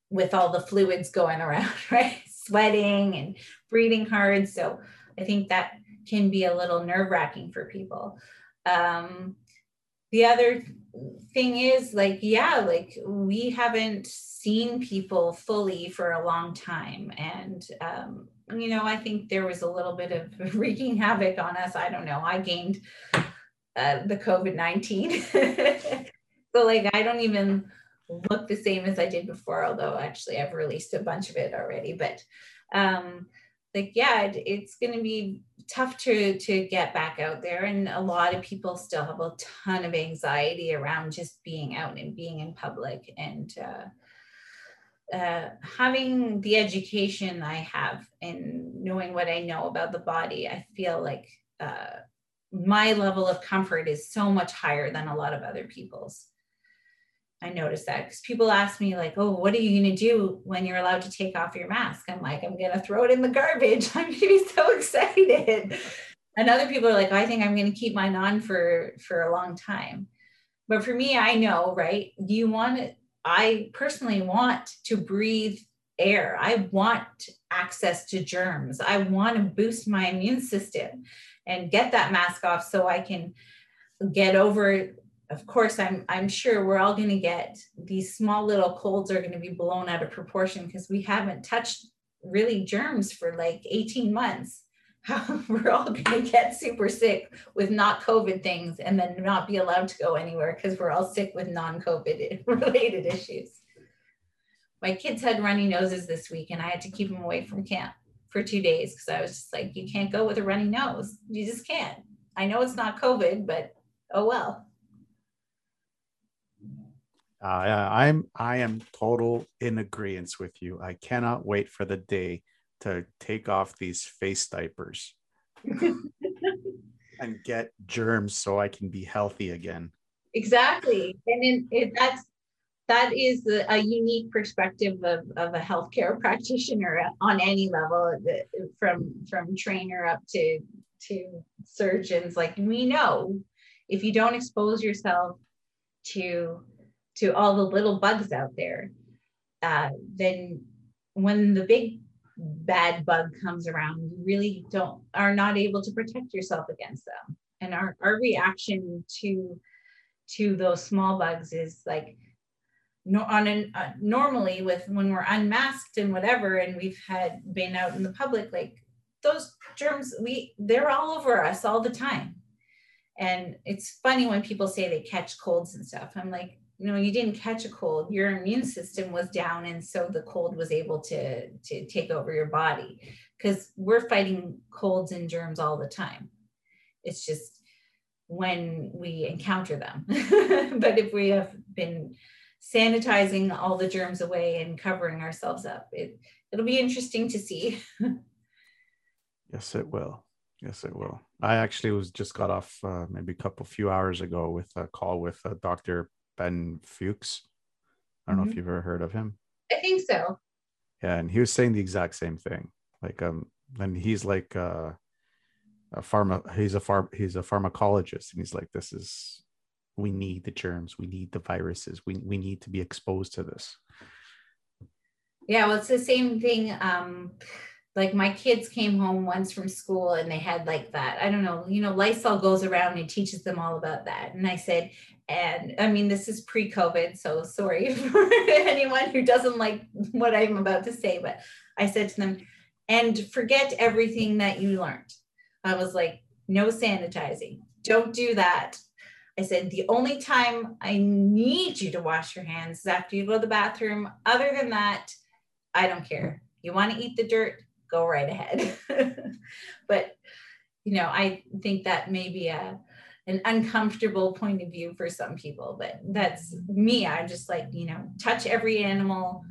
with all the fluids going around, right? Sweating and breathing hard. So I think that can be a little nerve wracking for people. Um, the other thing is like yeah like we haven't seen people fully for a long time. And um, you know i think there was a little bit of wreaking havoc on us. I don't know. I gained uh, the covid-19 so like i don't even look the same as i did before although actually i've released a bunch of it already. But um like yeah it, it's going to be tough to to get back out there and a lot of people still have a ton of anxiety around just being out and being in public and uh, uh, having the education I have and knowing what I know about the body, I feel like uh, my level of comfort is so much higher than a lot of other people's. I noticed that because people ask me like, "Oh, what are you going to do when you're allowed to take off your mask?" I'm like, "I'm going to throw it in the garbage. I'm going to be so excited." And other people are like, "I think I'm going to keep mine on for for a long time." But for me, I know, right? You want it. I personally want to breathe air. I want access to germs. I want to boost my immune system and get that mask off so I can get over of course i'm i'm sure we're all going to get these small little colds are going to be blown out of proportion because we haven't touched really germs for like 18 months. We're all going to get super sick with not covid things and then not be allowed to go anywhere because we're all sick with non-covid related issues. My kids had runny noses this week and i had to keep them away from camp for two days because i was just like you can't go with a runny nose. You just can't. I know it's not covid but oh well uh, I'm I am total in agreement with you. I cannot wait for the day to take off these face diapers and get germs so I can be healthy again. Exactly, and in, it, that's that is a unique perspective of, of a healthcare practitioner on any level, from from trainer up to to surgeons. Like we know, if you don't expose yourself to to all the little bugs out there, uh, then when the big bad bug comes around, you really don't are not able to protect yourself against them. And our, our reaction to to those small bugs is like no, on an, uh, normally with when we're unmasked and whatever, and we've had been out in the public, like those germs, we they're all over us all the time. And it's funny when people say they catch colds and stuff. I'm like, you know you didn't catch a cold your immune system was down and so the cold was able to to take over your body because we're fighting colds and germs all the time it's just when we encounter them but if we have been sanitizing all the germs away and covering ourselves up. It it'll be interesting to see. yes, it will. Yes, it will. I actually was just got off uh, maybe a couple few hours ago with a call with uh, Dr. Ben Fuchs. I don't mm-hmm. know if mm-hmm. you've ever heard of him. I think so. Yeah, and he was saying the exact same thing. Like um, and he's like uh, a pharma. He's a farm. He's a pharmacologist, and he's like, this is. We need the germs. We need the viruses. We we need to be exposed to this. Yeah, well, it's the same thing. Um, like my kids came home once from school and they had like that i don't know you know lysol goes around and teaches them all about that. And i said and i mean this is pre-covid so sorry for anyone who doesn't like what i'm about to say but i said to them and forget everything that you learned. I was like no sanitizing. Don't do that. I said the only time i need you to wash your hands is after you go to the bathroom. Other than that i don't care. You want to eat the dirt go right ahead. but you know, I think that may be a uh, an uncomfortable point of view for some people, but that's me. I'm just like, you know, touch every animal,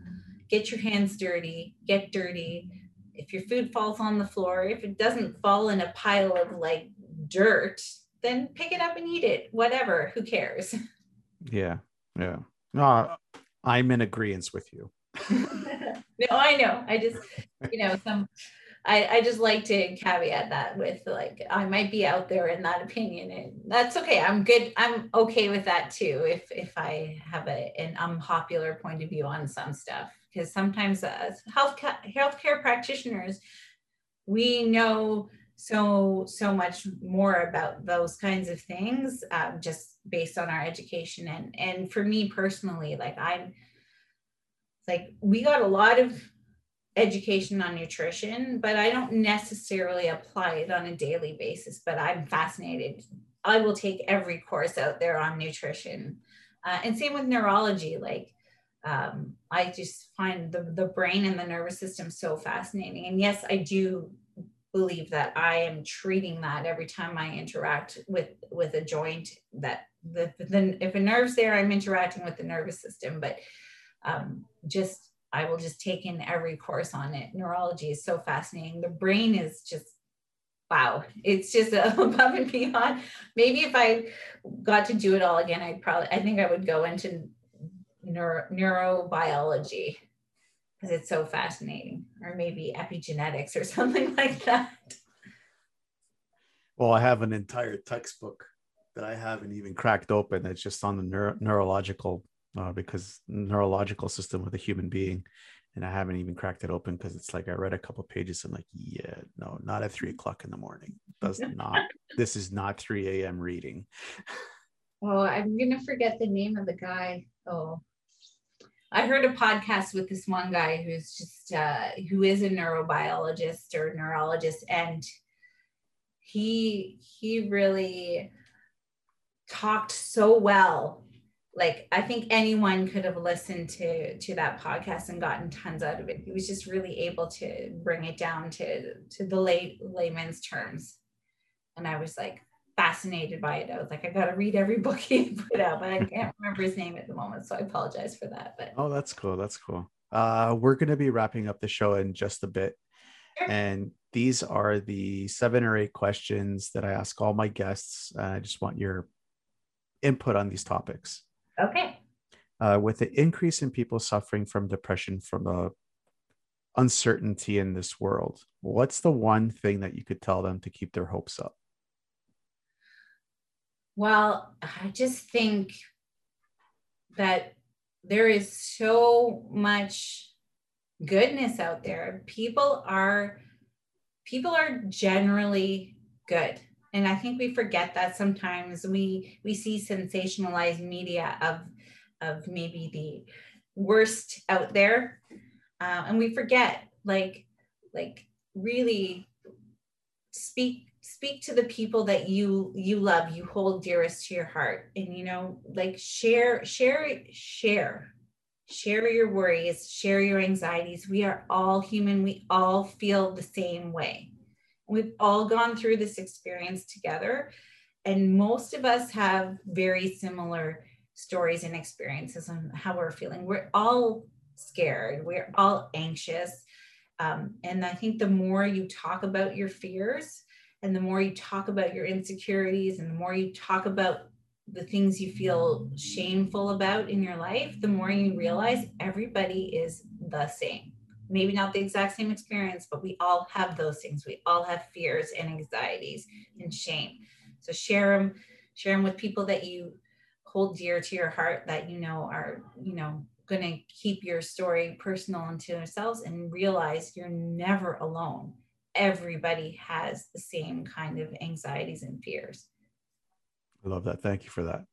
get your hands dirty, get dirty. If your food falls on the floor, if it doesn't fall in a pile of like dirt, then pick it up and eat it. Whatever, who cares? Yeah. Yeah. No, I'm in agreement with you. no, I know. I just, you know, some I, I just like to caveat that with like I might be out there in that opinion and that's okay. I'm good. I'm okay with that too if if I have a, an unpopular point of view on some stuff because sometimes as health healthcare practitioners we know so so much more about those kinds of things um, just based on our education and and for me personally like I'm like we got a lot of education on nutrition, but I don't necessarily apply it on a daily basis. But I'm fascinated. I will take every course out there on nutrition. Uh, and same with neurology. Like, um, I just find the, the brain and the nervous system so fascinating. And yes, I do believe that I am treating that every time I interact with with a joint that the, the if a nerve's there, I'm interacting with the nervous system. But um, just I will just take in every course on it. Neurology is so fascinating. The brain is just wow. It's just above and beyond. Maybe if I got to do it all again, I'd probably I think I would go into neuro, neurobiology because it's so fascinating, or maybe epigenetics or something like that. Well, I have an entire textbook that I haven't even cracked open. It's just on the neuro- neurological uh, because neurological system with a human being and i haven't even cracked it open because it's like i read a couple pages i'm like yeah no not at three o'clock in the morning. Does not this is not 3 a.m reading. Oh i'm gonna forget the name of the guy. Oh. I heard a podcast with this one guy who's just uh, who is a neurobiologist or neurologist and he he really talked so well like I think anyone could have listened to to that podcast and gotten tons out of it. He was just really able to bring it down to to the lay layman's terms, and I was like fascinated by it. I was like, I got to read every book he put out, but I can't remember his name at the moment, so I apologize for that. But oh, that's cool. That's cool. Uh, we're gonna be wrapping up the show in just a bit, sure. and these are the seven or eight questions that I ask all my guests. Uh, I just want your input on these topics. Okay. Uh, with the increase in people suffering from depression from the uncertainty in this world, what's the one thing that you could tell them to keep their hopes up? Well, I just think that there is so much goodness out there. People are people are generally good and i think we forget that sometimes we we see sensationalized media of of maybe the worst out there. Uh, and we forget like like really speak speak to the people that you you love you hold dearest to your heart. And you know like share share share share your worries share your anxieties. We are all human. We all feel the same way We've all gone through this experience together. And most of us have very similar stories and experiences on how we're feeling. We're all scared, we're all anxious. Um, and I think the more you talk about your fears and the more you talk about your insecurities and the more you talk about the things you feel shameful about in your life, the more you realize everybody is the same. Maybe not the exact same experience, but we all have those things. We all have fears and anxieties and shame. So share them, share them with people that you hold dear to your heart that you know are, you know, going to keep your story personal unto themselves and realize you're never alone. Everybody has the same kind of anxieties and fears. I love that. Thank you for that.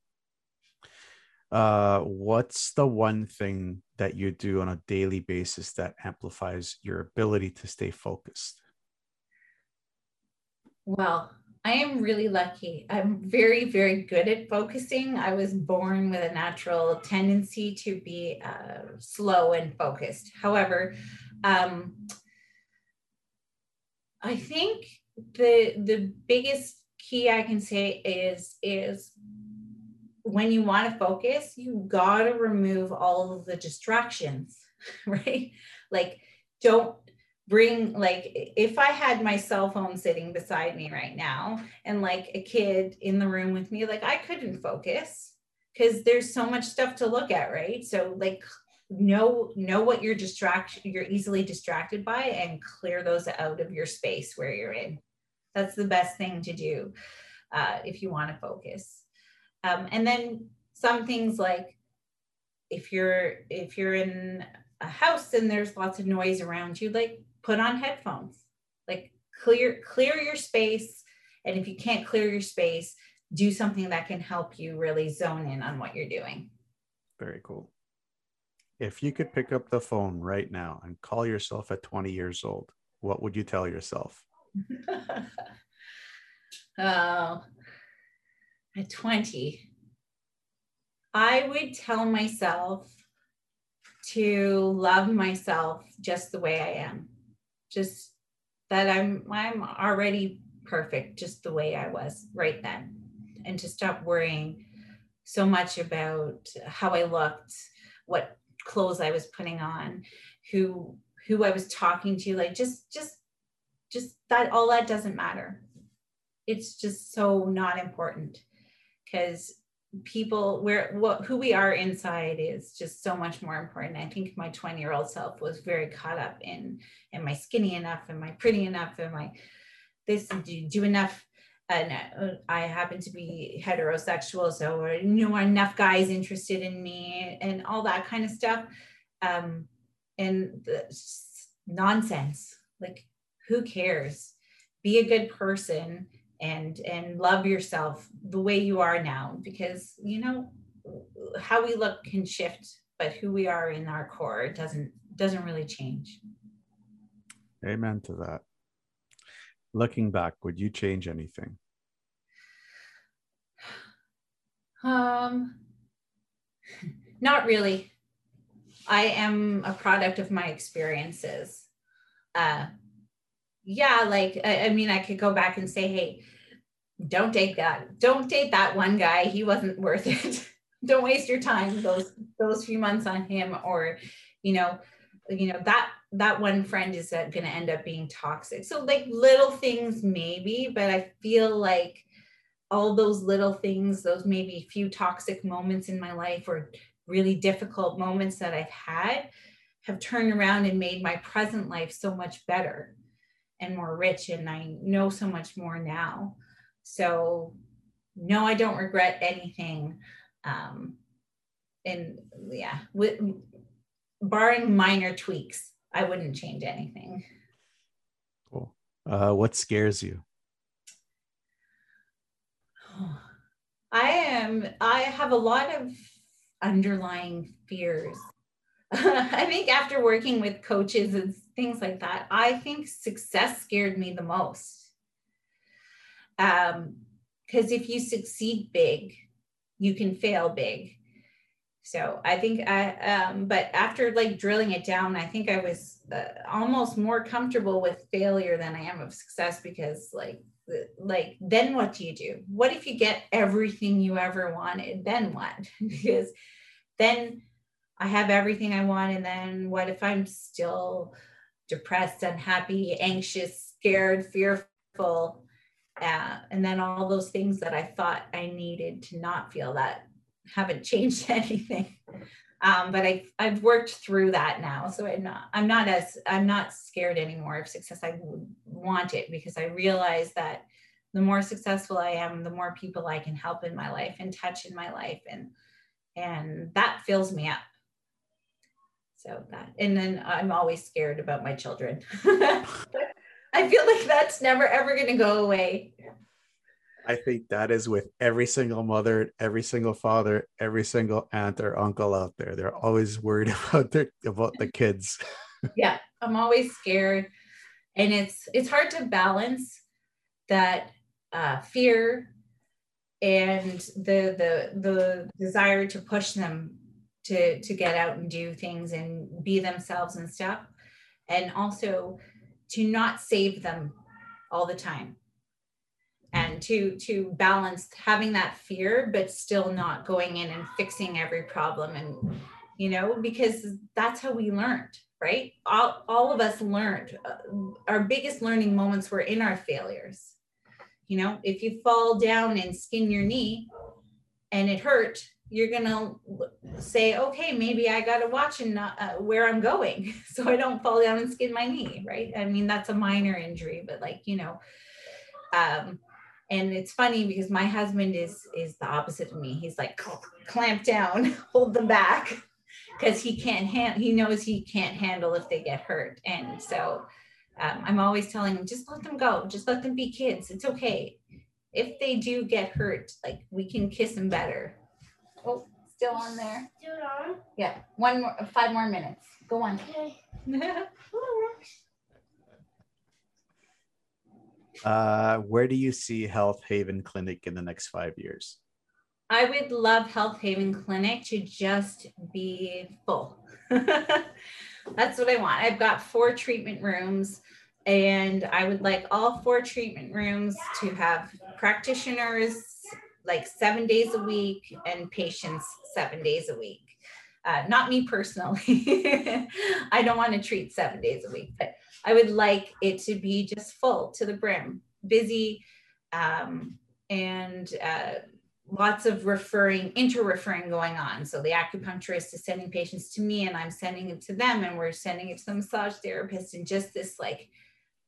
Uh, what's the one thing that you do on a daily basis that amplifies your ability to stay focused? Well, I am really lucky. I'm very, very good at focusing. I was born with a natural tendency to be uh, slow and focused. However, um, I think the the biggest key I can say is is when you want to focus, you got to remove all of the distractions, right? Like don't bring like if i had my cell phone sitting beside me right now and like a kid in the room with me like i couldn't focus because there's so much stuff to look at right? So like know know what you're distraction you're easily distracted by and clear those out of your space where you're in. That's the best thing to do uh, if you want to focus um, and then some things like if you're if you're in a house and there's lots of noise around you like put on headphones like clear clear your space. And if you can't clear your space do something that can help you really zone in on what you're doing. Very cool. If you could pick up the phone right now and call yourself at 20 years old what would you tell yourself? Oh at 20 i would tell myself to love myself just the way i am. Just that I'm I'm already perfect just the way I was right then. And to stop worrying so much about how I looked, what clothes I was putting on, who who I was talking to like just just just that all that doesn't matter. It's just so not important because people where what who we are inside is just so much more important. I think my 20 year old self was very caught up in am i skinny enough? Am i pretty enough? Am i this do, do enough? And uh, i happen to be heterosexual so you know enough guys interested in me and all that kind of stuff. Um and the nonsense. Like who cares? Be a good person and and love yourself the way you are now because you know how we look can shift but who we are in our core doesn't doesn't really change. Amen to that. Looking back would you change anything? Um not really. I am a product of my experiences. Uh yeah, like I, I mean, I could go back and say, hey, don't date that. Don't date that one guy. He wasn't worth it. don't waste your time those those few months on him, or you know, you know that that one friend is going to end up being toxic. So like little things maybe, but I feel like all those little things, those maybe few toxic moments in my life or really difficult moments that I've had have turned around and made my present life so much better and more rich and i know so much more now. So no i don't regret anything um and yeah with barring minor tweaks i wouldn't change anything. Cool. Uh what scares you? I am i have a lot of underlying fears i think after working with coaches and things like that. I think success scared me the most. Um, because if you succeed big, you can fail big. So I think I, um, but after like drilling it down, I think I was uh, almost more comfortable with failure than I am of success because like like then what do you do what if you get everything you ever wanted then what because then i have everything i want and then what if i'm still depressed unhappy anxious scared fearful uh, and then all those things that i thought i needed to not feel that haven't changed anything um, but I, I've worked through that now. So I'm not, I'm not as, I'm not scared anymore of success. I want it because I realize that the more successful I am, the more people I can help in my life and touch in my life. And, and that fills me up. So that, and then I'm always scared about my children. I feel like that's never ever going to go away. I think that is with every single mother, every single father, every single aunt or uncle out there. They're always worried about their about the kids. yeah, I'm always scared, and it's it's hard to balance that uh, fear and the the the desire to push them to to get out and do things and be themselves and stuff, and also to not save them all the time. And to to balance having that fear but still not going in and fixing every problem and you know because that's how we learned right? All, all of us learned uh, our biggest learning moments were in our failures. You know if you fall down and skin your knee and it hurt you're gonna say okay maybe i gotta watch and not, uh, where i'm going so i don't fall down and skin my knee right? I mean that's a minor injury but like you know um, and it's funny because my husband is is the opposite of me. He's like clamp down hold them back because he can't hand he knows he can't handle if they get hurt and so um, i'm always telling him just let them go just let them be kids it's okay. If they do get hurt like we can kiss them better oh still on there still on yeah one more five more minutes go on okay Uh, where do you see Health Haven Clinic in the next five years? I would love Health Haven Clinic to just be full. That's what I want. I've got four treatment rooms, and I would like all four treatment rooms to have practitioners like seven days a week and patients seven days a week. Uh, not me personally. I don't want to treat seven days a week, but I would like it to be just full to the brim, busy, um, and uh, lots of referring, inter-referring going on. So the acupuncturist is sending patients to me, and I'm sending it to them, and we're sending it to the massage therapist, and just this like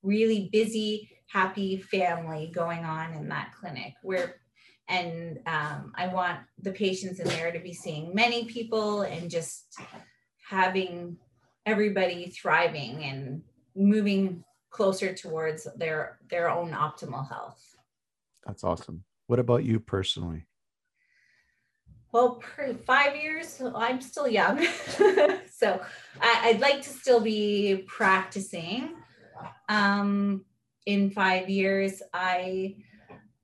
really busy, happy family going on in that clinic where and um, I want the patients in there to be seeing many people and just having everybody thriving and moving closer towards their their own optimal health. That's awesome. What about you personally? Well, per five years, I'm still young. so I, would like to still be practicing. Um, in five years, I,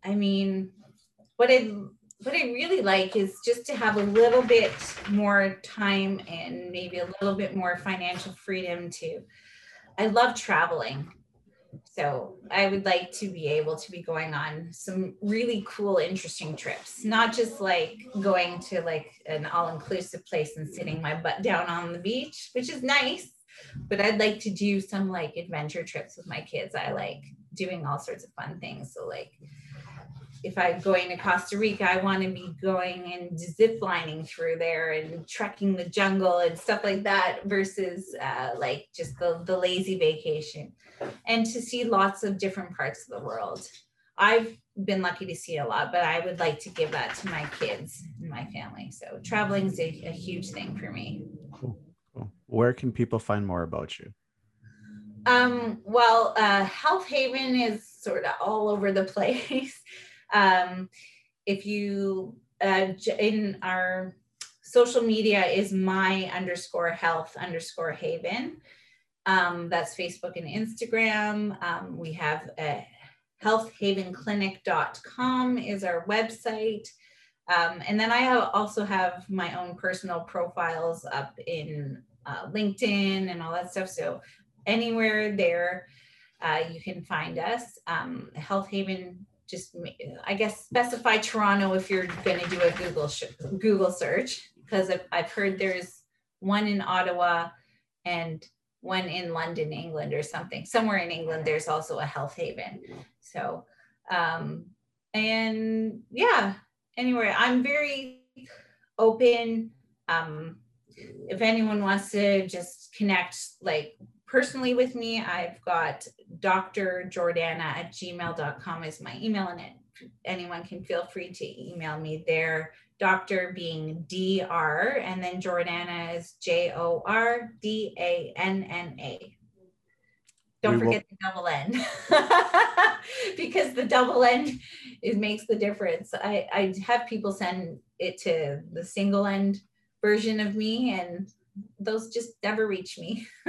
I mean, what I what I really like is just to have a little bit more time and maybe a little bit more financial freedom to I love traveling. So I would like to be able to be going on some really cool, interesting trips, not just like going to like an all-inclusive place and sitting my butt down on the beach, which is nice. But I'd like to do some like adventure trips with my kids. I like doing all sorts of fun things. So like if I'm going to Costa Rica, I want to be going and zip lining through there and trekking the jungle and stuff like that versus uh, like just the, the lazy vacation and to see lots of different parts of the world. I've been lucky to see a lot, but I would like to give that to my kids and my family. So traveling is a, a huge thing for me. Cool. cool. Where can people find more about you? Um, well, uh, Health Haven is sort of all over the place. Um, if you, uh, in our social media is my underscore health underscore haven. Um, that's Facebook and Instagram. Um, we have a healthhavenclinic.com is our website. Um, and then I also have my own personal profiles up in uh, LinkedIn and all that stuff. So anywhere there, uh, you can find us. Um, Health Haven, just I guess specify Toronto if you're going to do a Google Google search because I've heard there's one in Ottawa and one in London, England, or something. Somewhere in England, there's also a Health Haven. So, um, and yeah, anyway, I'm very open. Um, if anyone wants to just connect, like personally with me, I've got Dr. Jordanna at gmail.com is my email, and it, anyone can feel free to email me there doctor being DR, and then Jordanna is J O R D A N N A. Don't we forget will... the double N because the double N it makes the difference. I, I have people send it to the single end version of me, and those just never reach me.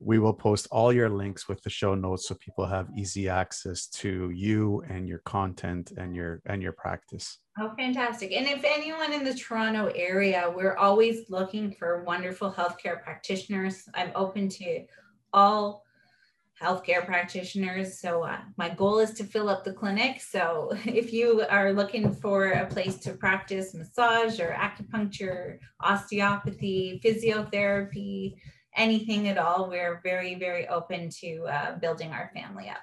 we will post all your links with the show notes so people have easy access to you and your content and your and your practice. Oh fantastic. And if anyone in the toronto area we're always looking for wonderful healthcare practitioners. I'm open to all healthcare practitioners. So uh, my goal is to fill up the clinic. So if you are looking for a place to practice massage or acupuncture osteopathy physiotherapy anything at all, we're very, very open to uh, building our family up.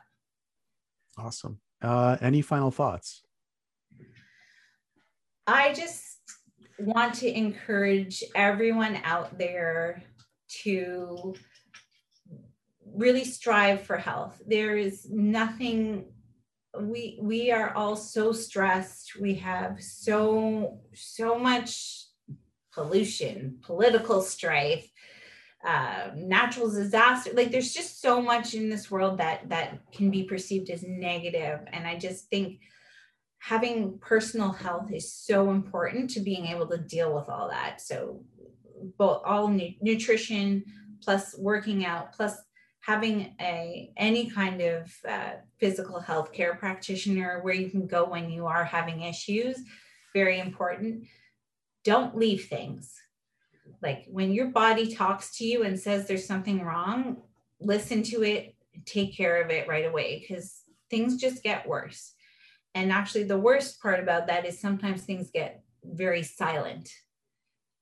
Awesome. Uh, any final thoughts? I just want to encourage everyone out there to really strive for health. There is nothing we we are all so stressed. We have so so much pollution, political strife, uh, natural disaster. Like there's just so much in this world that that can be perceived as negative. And i just think having personal health is so important to being able to deal with all that. So both all nu- nutrition plus working out plus having a any kind of uh, physical health care practitioner where you can go when you are having issues very important. Don't leave things like when your body talks to you and says there's something wrong, listen to it, take care of it right away because things just get worse. And actually, the worst part about that is sometimes things get very silent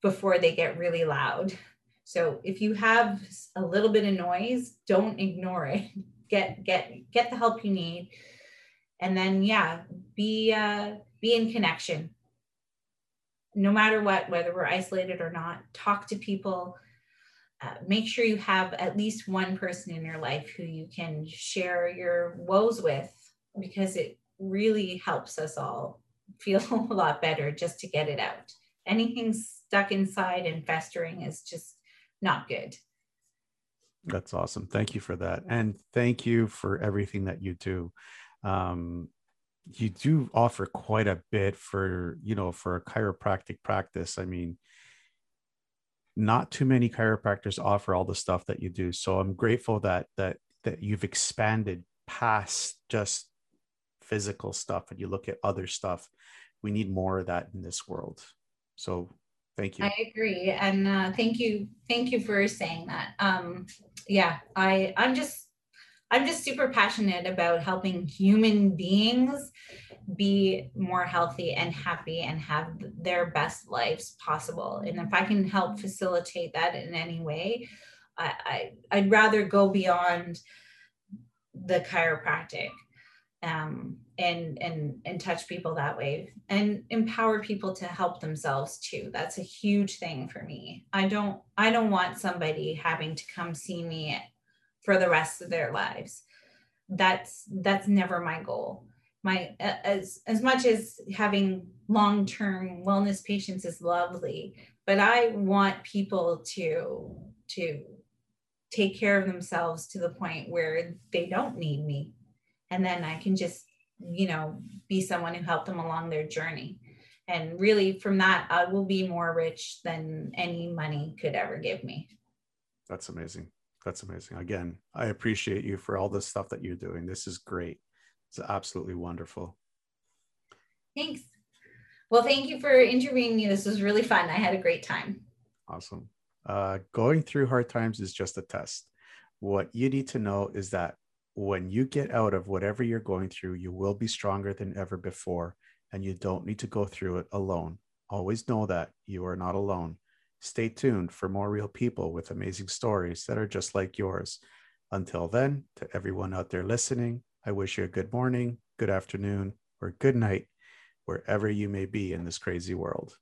before they get really loud. So if you have a little bit of noise, don't ignore it. Get get get the help you need, and then yeah, be uh, be in connection no matter what, whether we're isolated or not, talk to people. Uh, make sure you have at least one person in your life who you can share your woes with because it really helps us all feel a lot better just to get it out. Anything stuck inside and festering is just not good. That's awesome. Thank you for that. And thank you for everything that you do. Um, you do offer quite a bit for you know for a chiropractic practice. I mean not too many chiropractors offer all the stuff that you do. So i'm grateful that that that you've expanded past just physical stuff and you look at other stuff. We need more of that in this world. So thank you. I agree. And uh, thank you thank you for saying that. Um yeah i i'm just I'm just super passionate about helping human beings be more healthy and happy and have their best lives possible. And if I can help facilitate that in any way, I, I would rather go beyond the chiropractic um, and and and touch people that way and empower people to help themselves too. That's a huge thing for me. I don't I don't want somebody having to come see me for the rest of their lives. That's that's never my goal. My as as much as having long-term wellness patients is lovely but i want people to to take care of themselves to the point where they don't need me. And then i can just you know be someone who helped them along their journey. And really from that i will be more rich than any money could ever give me. That's amazing that's amazing. Again, I appreciate you for all the stuff that you're doing. This is great. It's absolutely wonderful. Thanks. Well, thank you for interviewing me. This was really fun. I had a great time. Awesome. Uh, going through hard times is just a test. what you need to know is that when you get out of whatever you're going through, you will be stronger than ever before, and you don't need to go through it alone. Always know that you are not alone. Stay tuned for more real people with amazing stories that are just like yours. Until then, to everyone out there listening, I wish you a good morning, good afternoon, or good night, wherever you may be in this crazy world.